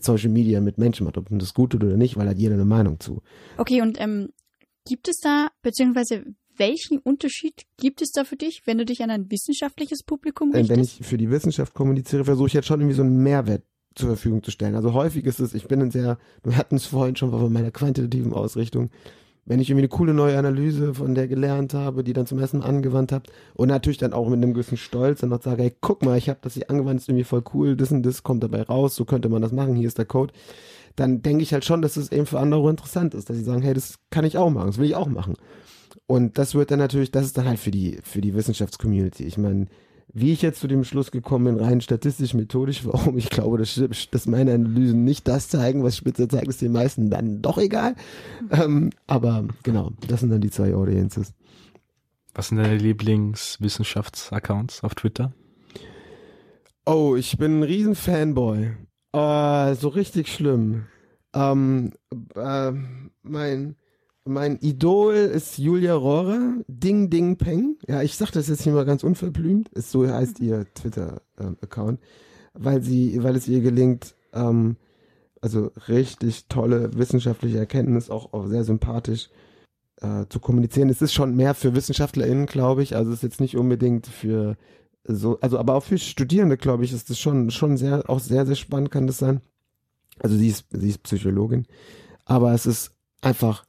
Social Media mit Menschen macht, ob das gut tut oder nicht, weil hat jeder eine Meinung zu. Okay, und ähm, gibt es da, beziehungsweise welchen Unterschied gibt es da für dich, wenn du dich an ein wissenschaftliches Publikum richtest? Wenn ich für die Wissenschaft kommuniziere, versuche ich jetzt schon irgendwie so einen Mehrwert zur Verfügung zu stellen. Also häufig ist es, ich bin ein sehr, wir hatten es vorhin schon von meiner quantitativen Ausrichtung, wenn ich irgendwie eine coole neue Analyse von der gelernt habe, die dann zum Mal angewandt habe und natürlich dann auch mit einem gewissen Stolz dann noch sage, hey, guck mal, ich habe das hier angewandt, ist irgendwie voll cool, das und das kommt dabei raus, so könnte man das machen, hier ist der Code, dann denke ich halt schon, dass es eben für andere interessant ist, dass sie sagen, hey, das kann ich auch machen, das will ich auch machen. Und das wird dann natürlich, das ist dann halt für die, für die Wissenschaftscommunity. Ich meine, wie ich jetzt zu dem Schluss gekommen bin, rein statistisch, methodisch, warum ich glaube, dass, dass meine Analysen nicht das zeigen, was Spitzer zeigt, ist den meisten dann doch egal. Ähm, aber genau, das sind dann die zwei Audiences. Was sind deine Lieblingswissenschaftsaccounts auf Twitter? Oh, ich bin ein riesen Fanboy. Oh, so richtig schlimm. Ähm, äh, mein mein Idol ist Julia Rohrer, Ding Ding Peng. Ja, ich sag das jetzt hier mal ganz unverblümt. Ist so heißt ihr Twitter-Account, weil weil es ihr gelingt, ähm, also richtig tolle wissenschaftliche Erkenntnis, auch, auch sehr sympathisch äh, zu kommunizieren. Es ist schon mehr für WissenschaftlerInnen, glaube ich. Also es ist jetzt nicht unbedingt für so, also aber auch für Studierende, glaube ich, ist das schon, schon sehr, auch sehr, sehr spannend kann das sein. Also sie ist, sie ist Psychologin. Aber es ist einfach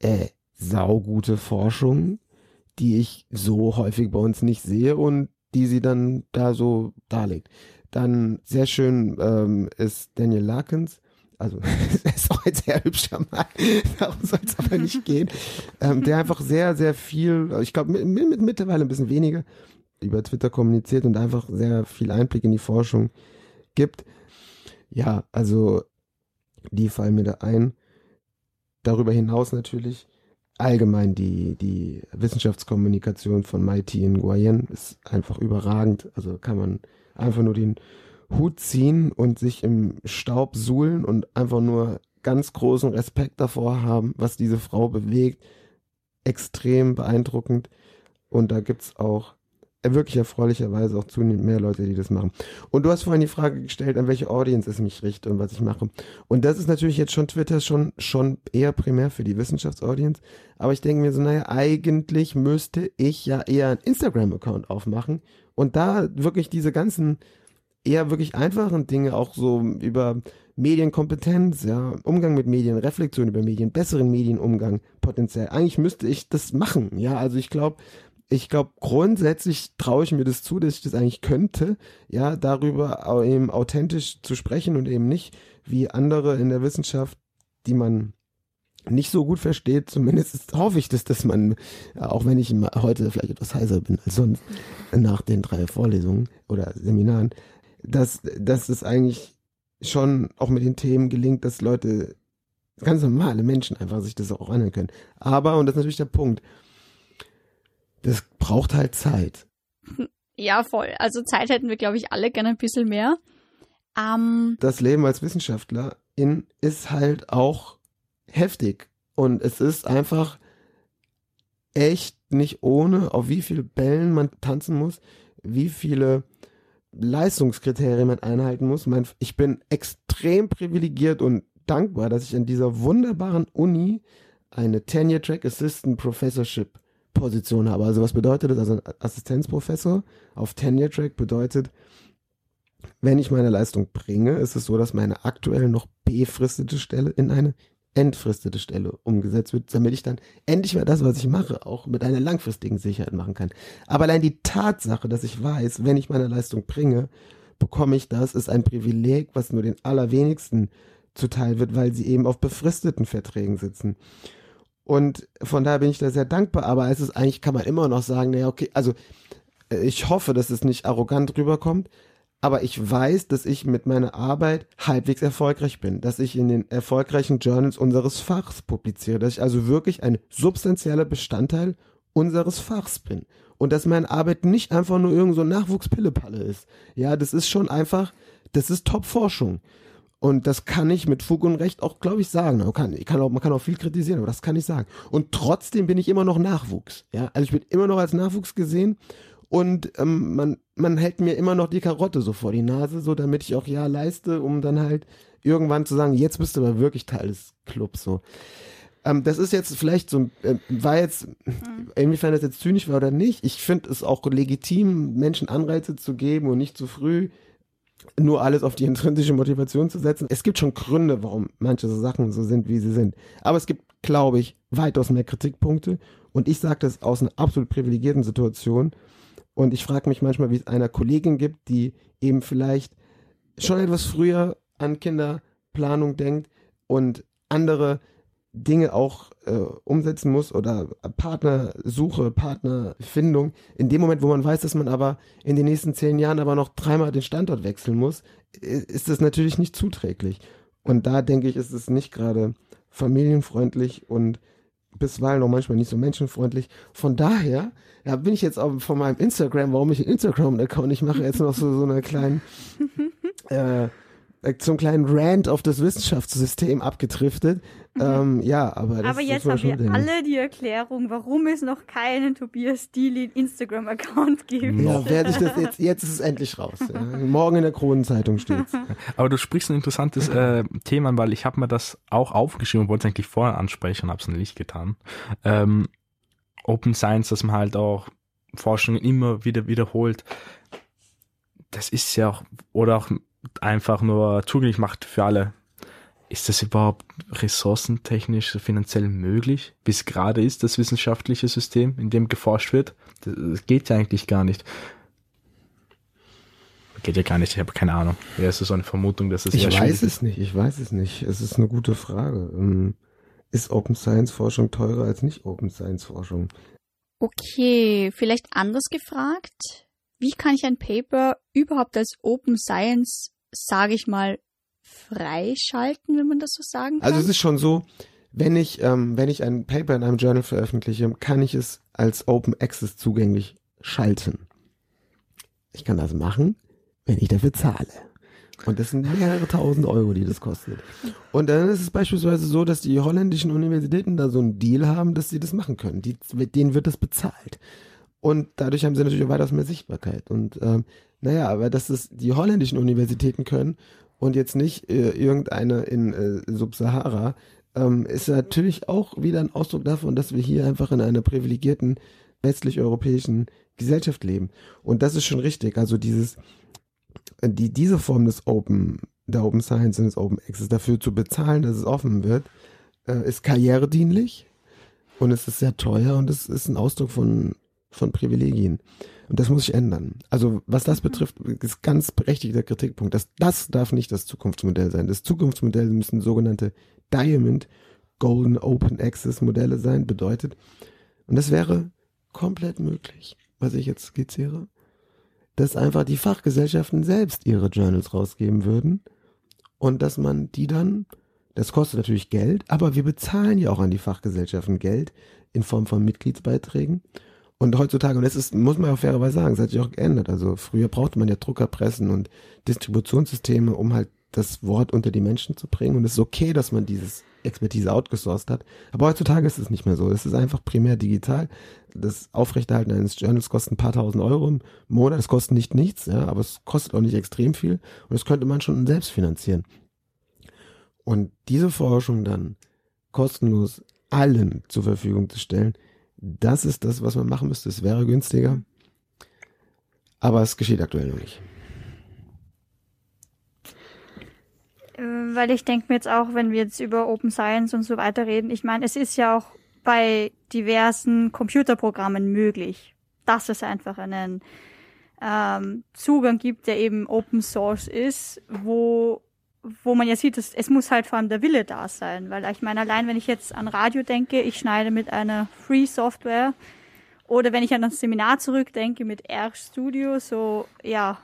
äh, saugute Forschung, die ich so häufig bei uns nicht sehe und die sie dann da so darlegt. Dann sehr schön ähm, ist Daniel Larkins, also er ist auch ein sehr hübscher Mann, darum soll es aber nicht gehen, ähm, der einfach sehr, sehr viel, ich glaube mit, mit, mittlerweile ein bisschen weniger über Twitter kommuniziert und einfach sehr viel Einblick in die Forschung gibt. Ja, also die fallen mir da ein darüber hinaus natürlich allgemein die, die Wissenschaftskommunikation von Mighty in Guayen ist einfach überragend. Also kann man einfach nur den Hut ziehen und sich im Staub suhlen und einfach nur ganz großen Respekt davor haben, was diese Frau bewegt. Extrem beeindruckend. Und da gibt's auch wirklich erfreulicherweise auch zunehmend mehr Leute, die das machen. Und du hast vorhin die Frage gestellt, an welche Audience es mich richte und was ich mache. Und das ist natürlich jetzt schon Twitter schon, schon eher primär für die Wissenschaftsaudience. Aber ich denke mir so, naja, eigentlich müsste ich ja eher einen Instagram-Account aufmachen und da wirklich diese ganzen eher wirklich einfachen Dinge auch so über Medienkompetenz, ja, Umgang mit Medien, Reflexion über Medien, besseren Medienumgang potenziell. Eigentlich müsste ich das machen, ja. Also ich glaube, ich glaube, grundsätzlich traue ich mir das zu, dass ich das eigentlich könnte, ja, darüber eben authentisch zu sprechen und eben nicht wie andere in der Wissenschaft, die man nicht so gut versteht, zumindest hoffe ich das, dass man, auch wenn ich heute vielleicht etwas heiser bin als sonst, nach den drei Vorlesungen oder Seminaren, dass, dass es eigentlich schon auch mit den Themen gelingt, dass Leute, ganz normale Menschen einfach sich das auch anhören können. Aber, und das ist natürlich der Punkt, das braucht halt Zeit. Ja, voll. Also Zeit hätten wir, glaube ich, alle gerne ein bisschen mehr. Ähm, das Leben als Wissenschaftler in, ist halt auch heftig. Und es ist einfach echt nicht ohne, auf wie viele Bällen man tanzen muss, wie viele Leistungskriterien man einhalten muss. Mein, ich bin extrem privilegiert und dankbar, dass ich an dieser wunderbaren Uni eine Tenure Track Assistant Professorship Position habe. Also was bedeutet das? Also ein Assistenzprofessor auf Tenure Track bedeutet, wenn ich meine Leistung bringe, ist es so, dass meine aktuell noch befristete Stelle in eine entfristete Stelle umgesetzt wird, damit ich dann endlich mal das, was ich mache, auch mit einer langfristigen Sicherheit machen kann. Aber allein die Tatsache, dass ich weiß, wenn ich meine Leistung bringe, bekomme ich das, ist ein Privileg, was nur den allerwenigsten zuteil wird, weil sie eben auf befristeten Verträgen sitzen. Und von daher bin ich da sehr dankbar, aber es ist eigentlich, kann man immer noch sagen, naja, okay, also äh, ich hoffe, dass es nicht arrogant rüberkommt, aber ich weiß, dass ich mit meiner Arbeit halbwegs erfolgreich bin, dass ich in den erfolgreichen Journals unseres Fachs publiziere, dass ich also wirklich ein substanzieller Bestandteil unseres Fachs bin. Und dass meine Arbeit nicht einfach nur irgend so Nachwuchspillepalle ist. Ja, das ist schon einfach, das ist Top-Forschung. Und das kann ich mit Fug und Recht auch, glaube ich, sagen. Man kann, ich kann auch, man kann auch viel kritisieren, aber das kann ich sagen. Und trotzdem bin ich immer noch Nachwuchs. Ja, also ich bin immer noch als Nachwuchs gesehen und ähm, man, man hält mir immer noch die Karotte so vor die Nase, so damit ich auch ja leiste, um dann halt irgendwann zu sagen, jetzt bist du aber wirklich Teil des Clubs so. Ähm, das ist jetzt vielleicht so, äh, war jetzt, mhm. inwiefern das jetzt zynisch war oder nicht. Ich finde es auch legitim, Menschen Anreize zu geben und nicht zu früh nur alles auf die intrinsische Motivation zu setzen. Es gibt schon Gründe, warum manche so Sachen so sind, wie sie sind. Aber es gibt, glaube ich, weitaus mehr Kritikpunkte. Und ich sage das aus einer absolut privilegierten Situation. Und ich frage mich manchmal, wie es einer Kollegin gibt, die eben vielleicht schon etwas früher an Kinderplanung denkt und andere Dinge auch äh, umsetzen muss oder Partnersuche, Partnerfindung. In dem Moment, wo man weiß, dass man aber in den nächsten zehn Jahren aber noch dreimal den Standort wechseln muss, ist das natürlich nicht zuträglich. Und da denke ich, ist es nicht gerade familienfreundlich und bisweilen auch manchmal nicht so menschenfreundlich. Von daher, ja, bin ich jetzt auch von meinem Instagram, warum ich den Instagram-Account nicht mache, jetzt noch so, so eine kleinen äh, zum kleinen Rant auf das Wissenschaftssystem abgedriftet. Mhm. Ähm, ja, aber das Aber jetzt haben wir alle die Erklärung, warum es noch keinen Tobias Dili Instagram-Account gibt. Ja, werde ich das jetzt, jetzt ist es endlich raus. Ja. Morgen in der Kronenzeitung steht's. Aber du sprichst ein interessantes äh, Thema an, weil ich habe mir das auch aufgeschrieben und wollte es eigentlich vorher ansprechen und habe es nicht getan. Ähm, Open Science, dass man halt auch Forschungen immer wieder wiederholt. Das ist ja auch, oder auch einfach nur zugänglich macht für alle. Ist das überhaupt ressourcentechnisch, finanziell möglich, wie es gerade ist, das wissenschaftliche System, in dem geforscht wird? Das geht ja eigentlich gar nicht. Geht ja gar nicht, ich habe keine Ahnung. Ja, es ist so eine Vermutung, dass es Ich weiß es nicht, ich weiß es nicht. Es ist eine gute Frage. Ähm, ist Open Science Forschung teurer als nicht Open Science Forschung? Okay, vielleicht anders gefragt wie kann ich ein Paper überhaupt als Open Science, sage ich mal, freischalten, wenn man das so sagen kann? Also es ist schon so, wenn ich, ähm, wenn ich ein Paper in einem Journal veröffentliche, kann ich es als Open Access zugänglich schalten. Ich kann das machen, wenn ich dafür zahle. Und das sind mehrere tausend Euro, die das kostet. Und dann ist es beispielsweise so, dass die holländischen Universitäten da so einen Deal haben, dass sie das machen können. Die, denen wird das bezahlt. Und dadurch haben sie natürlich auch weitaus mehr Sichtbarkeit. Und ähm, naja, aber dass es die holländischen Universitäten können und jetzt nicht äh, irgendeine in äh, Subsahara, ähm, ist natürlich auch wieder ein Ausdruck davon, dass wir hier einfach in einer privilegierten westlich-europäischen Gesellschaft leben. Und das ist schon richtig. Also dieses, die, diese Form des Open, der Open Science und des Open Access dafür zu bezahlen, dass es offen wird, äh, ist karrieredienlich und es ist sehr teuer und es ist ein Ausdruck von von Privilegien. Und das muss sich ändern. Also was das betrifft, ist ganz berechtigter Kritikpunkt. Das, das darf nicht das Zukunftsmodell sein. Das Zukunftsmodell müssen sogenannte Diamond Golden Open Access Modelle sein, bedeutet. Und das wäre komplett möglich, was ich jetzt skizziere, dass einfach die Fachgesellschaften selbst ihre Journals rausgeben würden und dass man die dann, das kostet natürlich Geld, aber wir bezahlen ja auch an die Fachgesellschaften Geld in Form von Mitgliedsbeiträgen und heutzutage, und das ist, muss man auch fairerweise sagen, es hat sich auch geändert. Also früher brauchte man ja Druckerpressen und Distributionssysteme, um halt das Wort unter die Menschen zu bringen. Und es ist okay, dass man dieses Expertise outgesourced hat. Aber heutzutage ist es nicht mehr so. Es ist einfach primär digital. Das Aufrechterhalten eines Journals kostet ein paar tausend Euro im Monat. Es kostet nicht nichts, ja, aber es kostet auch nicht extrem viel. Und das könnte man schon selbst finanzieren. Und diese Forschung dann kostenlos allen zur Verfügung zu stellen, das ist das, was man machen müsste. Es wäre günstiger. Aber es geschieht aktuell noch nicht. Äh, weil ich denke mir jetzt auch, wenn wir jetzt über Open Science und so weiter reden, ich meine, es ist ja auch bei diversen Computerprogrammen möglich, dass es einfach einen ähm, Zugang gibt, der eben Open Source ist, wo wo man ja sieht, es, es muss halt vor allem der Wille da sein, weil ich meine, allein wenn ich jetzt an Radio denke, ich schneide mit einer Free Software oder wenn ich an das Seminar zurückdenke mit R Studio, so ja,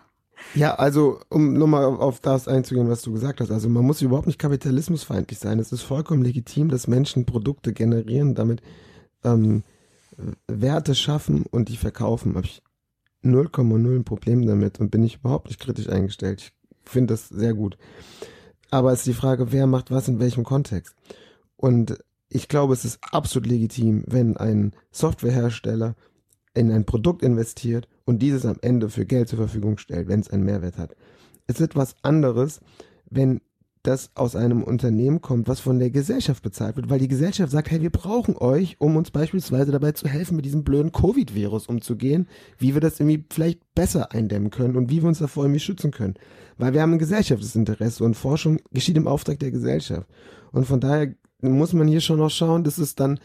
ja, also um nochmal auf das einzugehen, was du gesagt hast. Also man muss überhaupt nicht kapitalismusfeindlich sein. Es ist vollkommen legitim, dass Menschen Produkte generieren, damit ähm, Werte schaffen und die verkaufen. Habe ich 0,0 ein Problem damit und bin ich überhaupt nicht kritisch eingestellt. Ich finde das sehr gut. Aber es ist die Frage, wer macht was in welchem Kontext. Und ich glaube, es ist absolut legitim, wenn ein Softwarehersteller in ein Produkt investiert und dieses am Ende für Geld zur Verfügung stellt, wenn es einen Mehrwert hat. Es ist etwas anderes, wenn das aus einem Unternehmen kommt, was von der Gesellschaft bezahlt wird, weil die Gesellschaft sagt, hey, wir brauchen euch, um uns beispielsweise dabei zu helfen, mit diesem blöden Covid-Virus umzugehen, wie wir das irgendwie vielleicht besser eindämmen können und wie wir uns davor irgendwie schützen können. Weil wir haben ein gesellschaftliches und Forschung geschieht im Auftrag der Gesellschaft. Und von daher muss man hier schon noch schauen, dass es dann,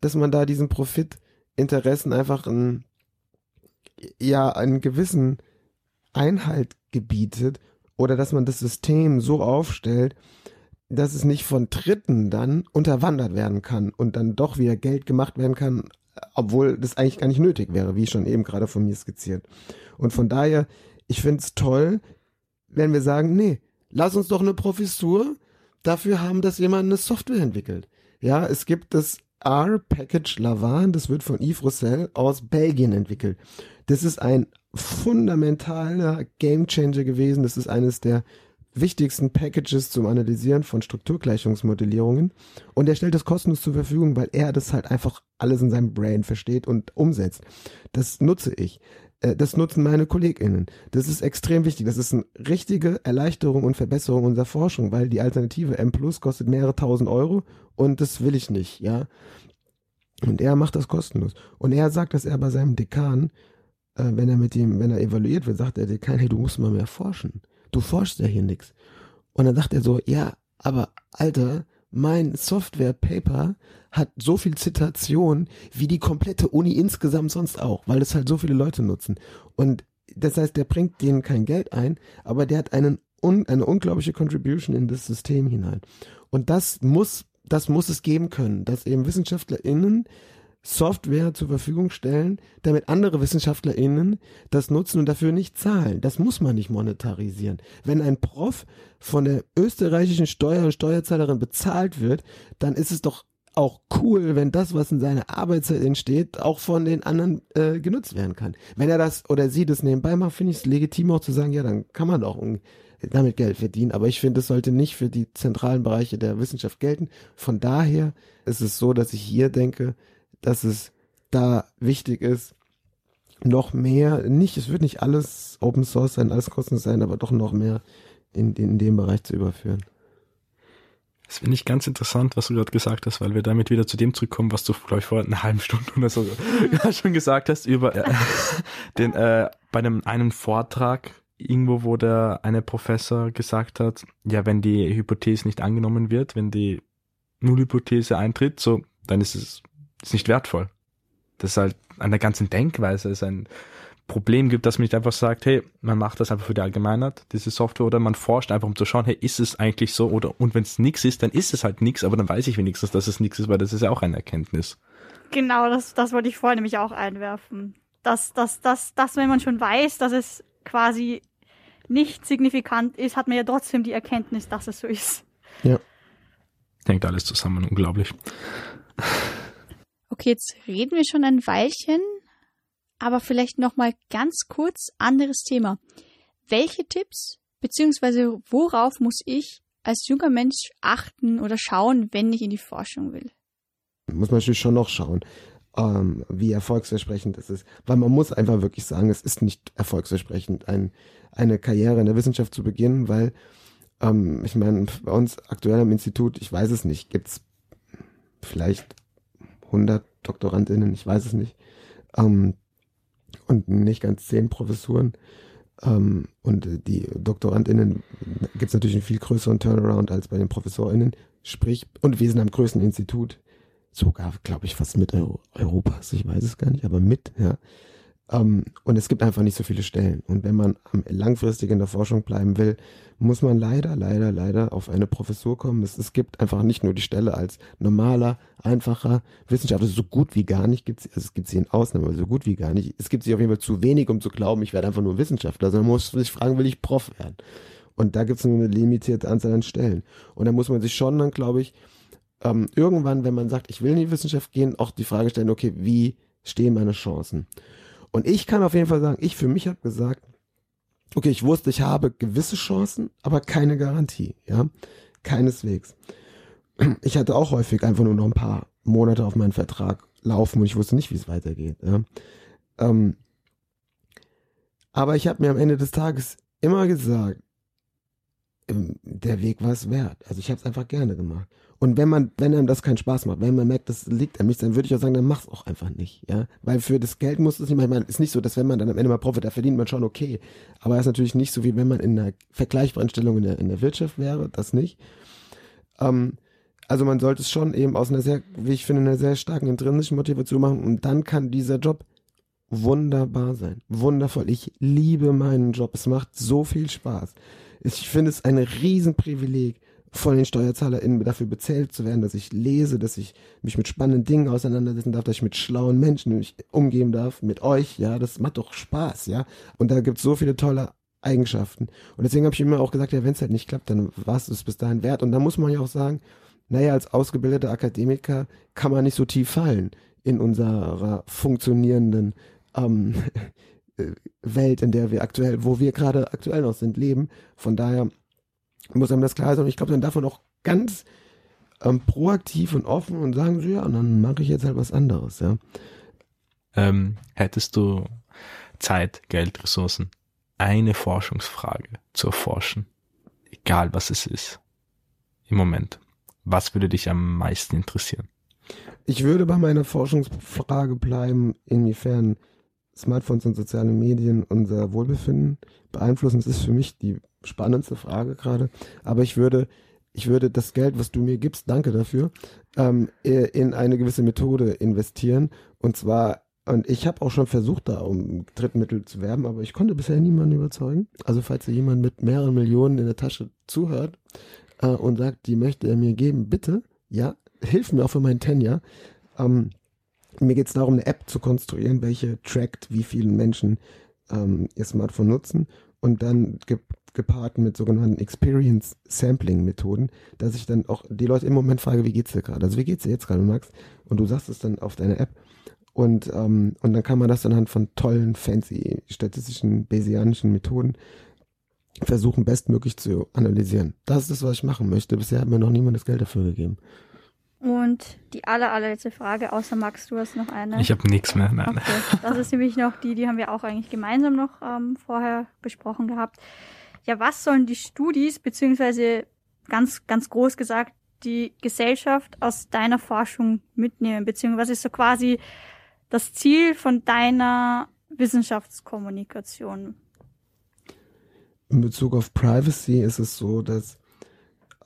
dass man da diesen Profitinteressen einfach ein, ja einen gewissen Einhalt gebietet oder dass man das System so aufstellt, dass es nicht von Dritten dann unterwandert werden kann und dann doch wieder Geld gemacht werden kann, obwohl das eigentlich gar nicht nötig wäre, wie schon eben gerade von mir skizziert. Und von daher, ich finde es toll, wenn wir sagen, nee, lass uns doch eine Professur dafür haben, dass jemand eine Software entwickelt. Ja, es gibt das R-Package Lavan, das wird von Yves Roussel aus Belgien entwickelt. Das ist ein fundamentaler Gamechanger gewesen. Das ist eines der wichtigsten Packages zum Analysieren von Strukturgleichungsmodellierungen. Und er stellt das kostenlos zur Verfügung, weil er das halt einfach alles in seinem Brain versteht und umsetzt. Das nutze ich. Äh, das nutzen meine KollegInnen. Das ist extrem wichtig. Das ist eine richtige Erleichterung und Verbesserung unserer Forschung, weil die Alternative M Plus kostet mehrere tausend Euro und das will ich nicht, ja. Und er macht das kostenlos. Und er sagt, dass er bei seinem Dekan äh, wenn er mit ihm, wenn er evaluiert wird, sagt der Dekan, hey, du musst mal mehr forschen. Du forschst ja hier nichts. Und dann sagt er so, ja, aber Alter, mein Software-Paper hat so viel Zitation wie die komplette Uni insgesamt sonst auch, weil es halt so viele Leute nutzen. Und das heißt, der bringt denen kein Geld ein, aber der hat einen, un, eine unglaubliche Contribution in das System hinein. Und das muss, das muss es geben können, dass eben WissenschaftlerInnen Software zur Verfügung stellen, damit andere WissenschaftlerInnen das nutzen und dafür nicht zahlen. Das muss man nicht monetarisieren. Wenn ein Prof von der österreichischen Steuer- und Steuerzahlerin bezahlt wird, dann ist es doch auch cool, wenn das, was in seiner Arbeitszeit entsteht, auch von den anderen äh, genutzt werden kann. Wenn er das oder sie das nebenbei macht, finde ich es legitim auch zu sagen, ja, dann kann man auch damit Geld verdienen. Aber ich finde, es sollte nicht für die zentralen Bereiche der Wissenschaft gelten. Von daher ist es so, dass ich hier denke, dass es da wichtig ist, noch mehr, nicht, es wird nicht alles Open Source sein, alles kostenlos sein, aber doch noch mehr in, in, in dem Bereich zu überführen. Das finde ich ganz interessant, was du gerade gesagt hast, weil wir damit wieder zu dem zurückkommen, was du, glaube ich, vor einer halben Stunde oder so schon gesagt hast, über äh, den, äh, bei einem einen Vortrag irgendwo, wo der eine Professor gesagt hat, ja, wenn die Hypothese nicht angenommen wird, wenn die Nullhypothese eintritt, so, dann ist es ist nicht wertvoll. Das ist halt an der ganzen Denkweise ist ein Problem gibt, dass man nicht einfach sagt, hey, man macht das einfach für die Allgemeinheit, diese Software, oder man forscht einfach, um zu schauen, hey, ist es eigentlich so, oder, und wenn es nichts ist, dann ist es halt nichts, aber dann weiß ich wenigstens, dass es nichts ist, weil das ist ja auch eine Erkenntnis. Genau, das, das wollte ich vorher nämlich auch einwerfen. Dass, dass, dass, dass, wenn man schon weiß, dass es quasi nicht signifikant ist, hat man ja trotzdem die Erkenntnis, dass es so ist. Ja. Hängt alles zusammen, unglaublich. Okay, jetzt reden wir schon ein Weilchen, aber vielleicht noch mal ganz kurz anderes Thema. Welche Tipps Beziehungsweise worauf muss ich als junger Mensch achten oder schauen, wenn ich in die Forschung will? Muss man natürlich schon noch schauen, ähm, wie erfolgsversprechend es ist. Weil man muss einfach wirklich sagen, es ist nicht erfolgsversprechend, ein, eine Karriere in der Wissenschaft zu beginnen, weil ähm, ich meine, bei uns aktuell am Institut, ich weiß es nicht, gibt's vielleicht 100 Doktorandinnen, ich weiß es nicht. Ähm, und nicht ganz zehn Professuren. Ähm, und die DoktorandInnen gibt es natürlich einen viel größeren Turnaround als bei den ProfessorInnen. Sprich, und wir sind am größten Institut. Sogar, glaube ich, fast mit Euro Europas. Ich weiß es gar nicht, aber mit, ja. Ähm, und es gibt einfach nicht so viele Stellen. Und wenn man langfristig in der Forschung bleiben will, muss man leider, leider, leider auf eine Professur kommen. Es, es gibt einfach nicht nur die Stelle als normaler, einfacher Wissenschaftler, so gut wie gar nicht gibt es, also es gibt sie in Ausnahmen, aber so gut wie gar nicht. Es gibt sie auf jeden Fall zu wenig, um zu glauben, ich werde einfach nur Wissenschaftler, sondern man muss sich fragen, will ich Prof werden? Und da gibt es eine limitierte Anzahl an Stellen. Und da muss man sich schon dann, glaube ich, ähm, irgendwann, wenn man sagt, ich will in die Wissenschaft gehen, auch die Frage stellen, okay, wie stehen meine Chancen? Und ich kann auf jeden Fall sagen, ich für mich habe gesagt, okay, ich wusste, ich habe gewisse Chancen, aber keine Garantie, ja, keineswegs. Ich hatte auch häufig einfach nur noch ein paar Monate auf meinen Vertrag laufen und ich wusste nicht, wie es weitergeht. Ja. Ähm, aber ich habe mir am Ende des Tages immer gesagt, ähm, der Weg war es wert. Also ich habe es einfach gerne gemacht. Und wenn man, wenn einem das keinen Spaß macht, wenn man merkt, das liegt an mich, dann würde ich auch sagen, dann mach's auch einfach nicht, ja. Weil für das Geld muss es nicht, ich meine, ist nicht so, dass wenn man dann am Ende mal Profit, da verdient man schon okay. Aber es ist natürlich nicht so, wie wenn man in einer vergleichbaren Stellung in der, in der Wirtschaft wäre, das nicht. Ähm, also man sollte es schon eben aus einer sehr, wie ich finde, einer sehr starken intrinsischen Motivation machen und dann kann dieser Job wunderbar sein. Wundervoll. Ich liebe meinen Job. Es macht so viel Spaß. Ich finde es ein Riesenprivileg, von den SteuerzahlerInnen dafür bezahlt zu werden, dass ich lese, dass ich mich mit spannenden Dingen auseinandersetzen darf, dass ich mit schlauen Menschen umgehen darf, mit euch, ja, das macht doch Spaß, ja. Und da gibt es so viele tolle Eigenschaften. Und deswegen habe ich immer auch gesagt, ja, wenn es halt nicht klappt, dann war es bis dahin wert. Und da muss man ja auch sagen, naja, als ausgebildeter Akademiker kann man nicht so tief fallen in unserer funktionierenden ähm, Welt, in der wir aktuell, wo wir gerade aktuell noch sind, leben. Von daher muss einem das klar sein. Und ich glaube, dann darf man auch ganz ähm, proaktiv und offen und sagen, so ja, und dann mache ich jetzt halt was anderes, ja. Ähm, hättest du Zeit, Geld, Ressourcen, eine Forschungsfrage zu erforschen, egal was es ist, im Moment, was würde dich am meisten interessieren? Ich würde bei meiner Forschungsfrage bleiben, inwiefern Smartphones und soziale Medien unser Wohlbefinden beeinflussen. Das ist für mich die spannendste Frage gerade. Aber ich würde, ich würde das Geld, was du mir gibst, danke dafür, ähm, in eine gewisse Methode investieren. Und zwar, und ich habe auch schon versucht, da um Drittmittel zu werben, aber ich konnte bisher niemanden überzeugen. Also falls da jemand mit mehreren Millionen in der Tasche zuhört äh, und sagt, die möchte er mir geben, bitte, ja, hilf mir auch für meinen Tenja. Ähm, mir geht es darum, eine App zu konstruieren, welche trackt, wie viele Menschen ähm, ihr Smartphone nutzen und dann ge gepaart mit sogenannten Experience Sampling Methoden, dass ich dann auch die Leute im Moment frage, wie geht's dir gerade? Also wie geht's dir jetzt gerade, Max? Und du sagst es dann auf deiner App und ähm, und dann kann man das anhand von tollen, fancy statistischen, bayesianischen Methoden versuchen, bestmöglich zu analysieren. Das ist das, was ich machen möchte. Bisher hat mir noch niemand das Geld dafür gegeben. Und die aller, allerletzte Frage, außer Max, du hast noch eine. Ich habe nichts mehr. Nein. Okay. Das ist nämlich noch die, die haben wir auch eigentlich gemeinsam noch ähm, vorher besprochen gehabt. Ja, was sollen die Studis, beziehungsweise ganz, ganz groß gesagt, die Gesellschaft aus deiner Forschung mitnehmen, beziehungsweise ist so quasi das Ziel von deiner Wissenschaftskommunikation? In Bezug auf Privacy ist es so, dass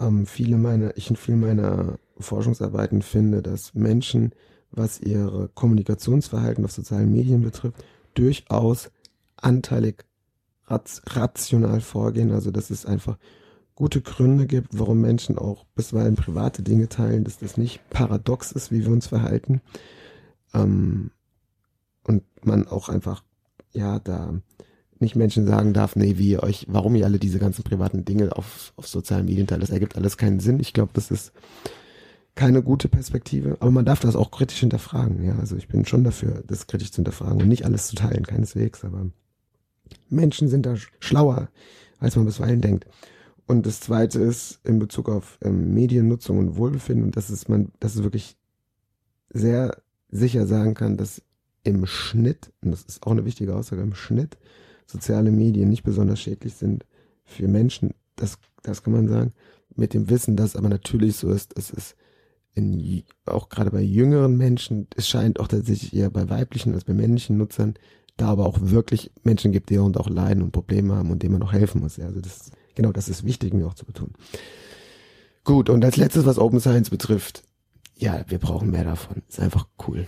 ähm, viele meiner, ich in vielen meiner Forschungsarbeiten finde, dass Menschen, was ihre Kommunikationsverhalten auf sozialen Medien betrifft, durchaus anteilig rational vorgehen. Also dass es einfach gute Gründe gibt, warum Menschen auch bisweilen private Dinge teilen, dass das nicht paradox ist, wie wir uns verhalten. Ähm, und man auch einfach, ja, da nicht Menschen sagen darf, nee, wie ihr euch, warum ihr alle diese ganzen privaten Dinge auf, auf sozialen Medien teilt, das ergibt alles keinen Sinn. Ich glaube, das ist keine gute Perspektive, aber man darf das auch kritisch hinterfragen. Ja, also ich bin schon dafür, das kritisch zu hinterfragen und nicht alles zu teilen, keineswegs. Aber Menschen sind da schlauer als man bisweilen denkt. Und das zweite ist in Bezug auf ähm, Mediennutzung und Wohlbefinden, und das man, das ist wirklich sehr sicher sagen kann, dass im Schnitt, und das ist auch eine wichtige Aussage, im Schnitt soziale Medien nicht besonders schädlich sind für Menschen. Das, das kann man sagen. Mit dem Wissen, dass aber natürlich so ist, es ist in, auch gerade bei jüngeren Menschen, es scheint auch tatsächlich eher bei weiblichen als bei männlichen Nutzern, da aber auch wirklich Menschen gibt, die und auch leiden und Probleme haben und denen man auch helfen muss. Ja, also das, genau, das ist wichtig, mir auch zu betonen. Gut, und als letztes, was Open Science betrifft, ja, wir brauchen mehr davon. Ist einfach cool.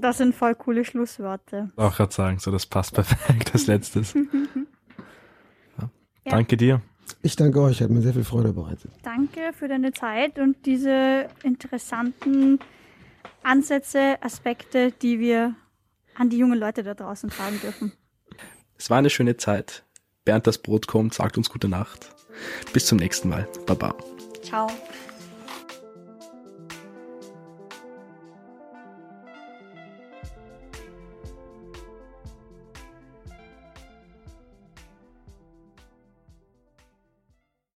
Das sind voll coole Schlussworte. Auch gerade sagen, so das passt perfekt als letztes. ja. Danke dir. Ich danke euch, hat mir sehr viel Freude bereitet. Danke für deine Zeit und diese interessanten Ansätze, Aspekte, die wir an die jungen Leute da draußen tragen dürfen. Es war eine schöne Zeit. Bernd das Brot kommt, sagt uns gute Nacht. Bis zum nächsten Mal. Baba. Ciao.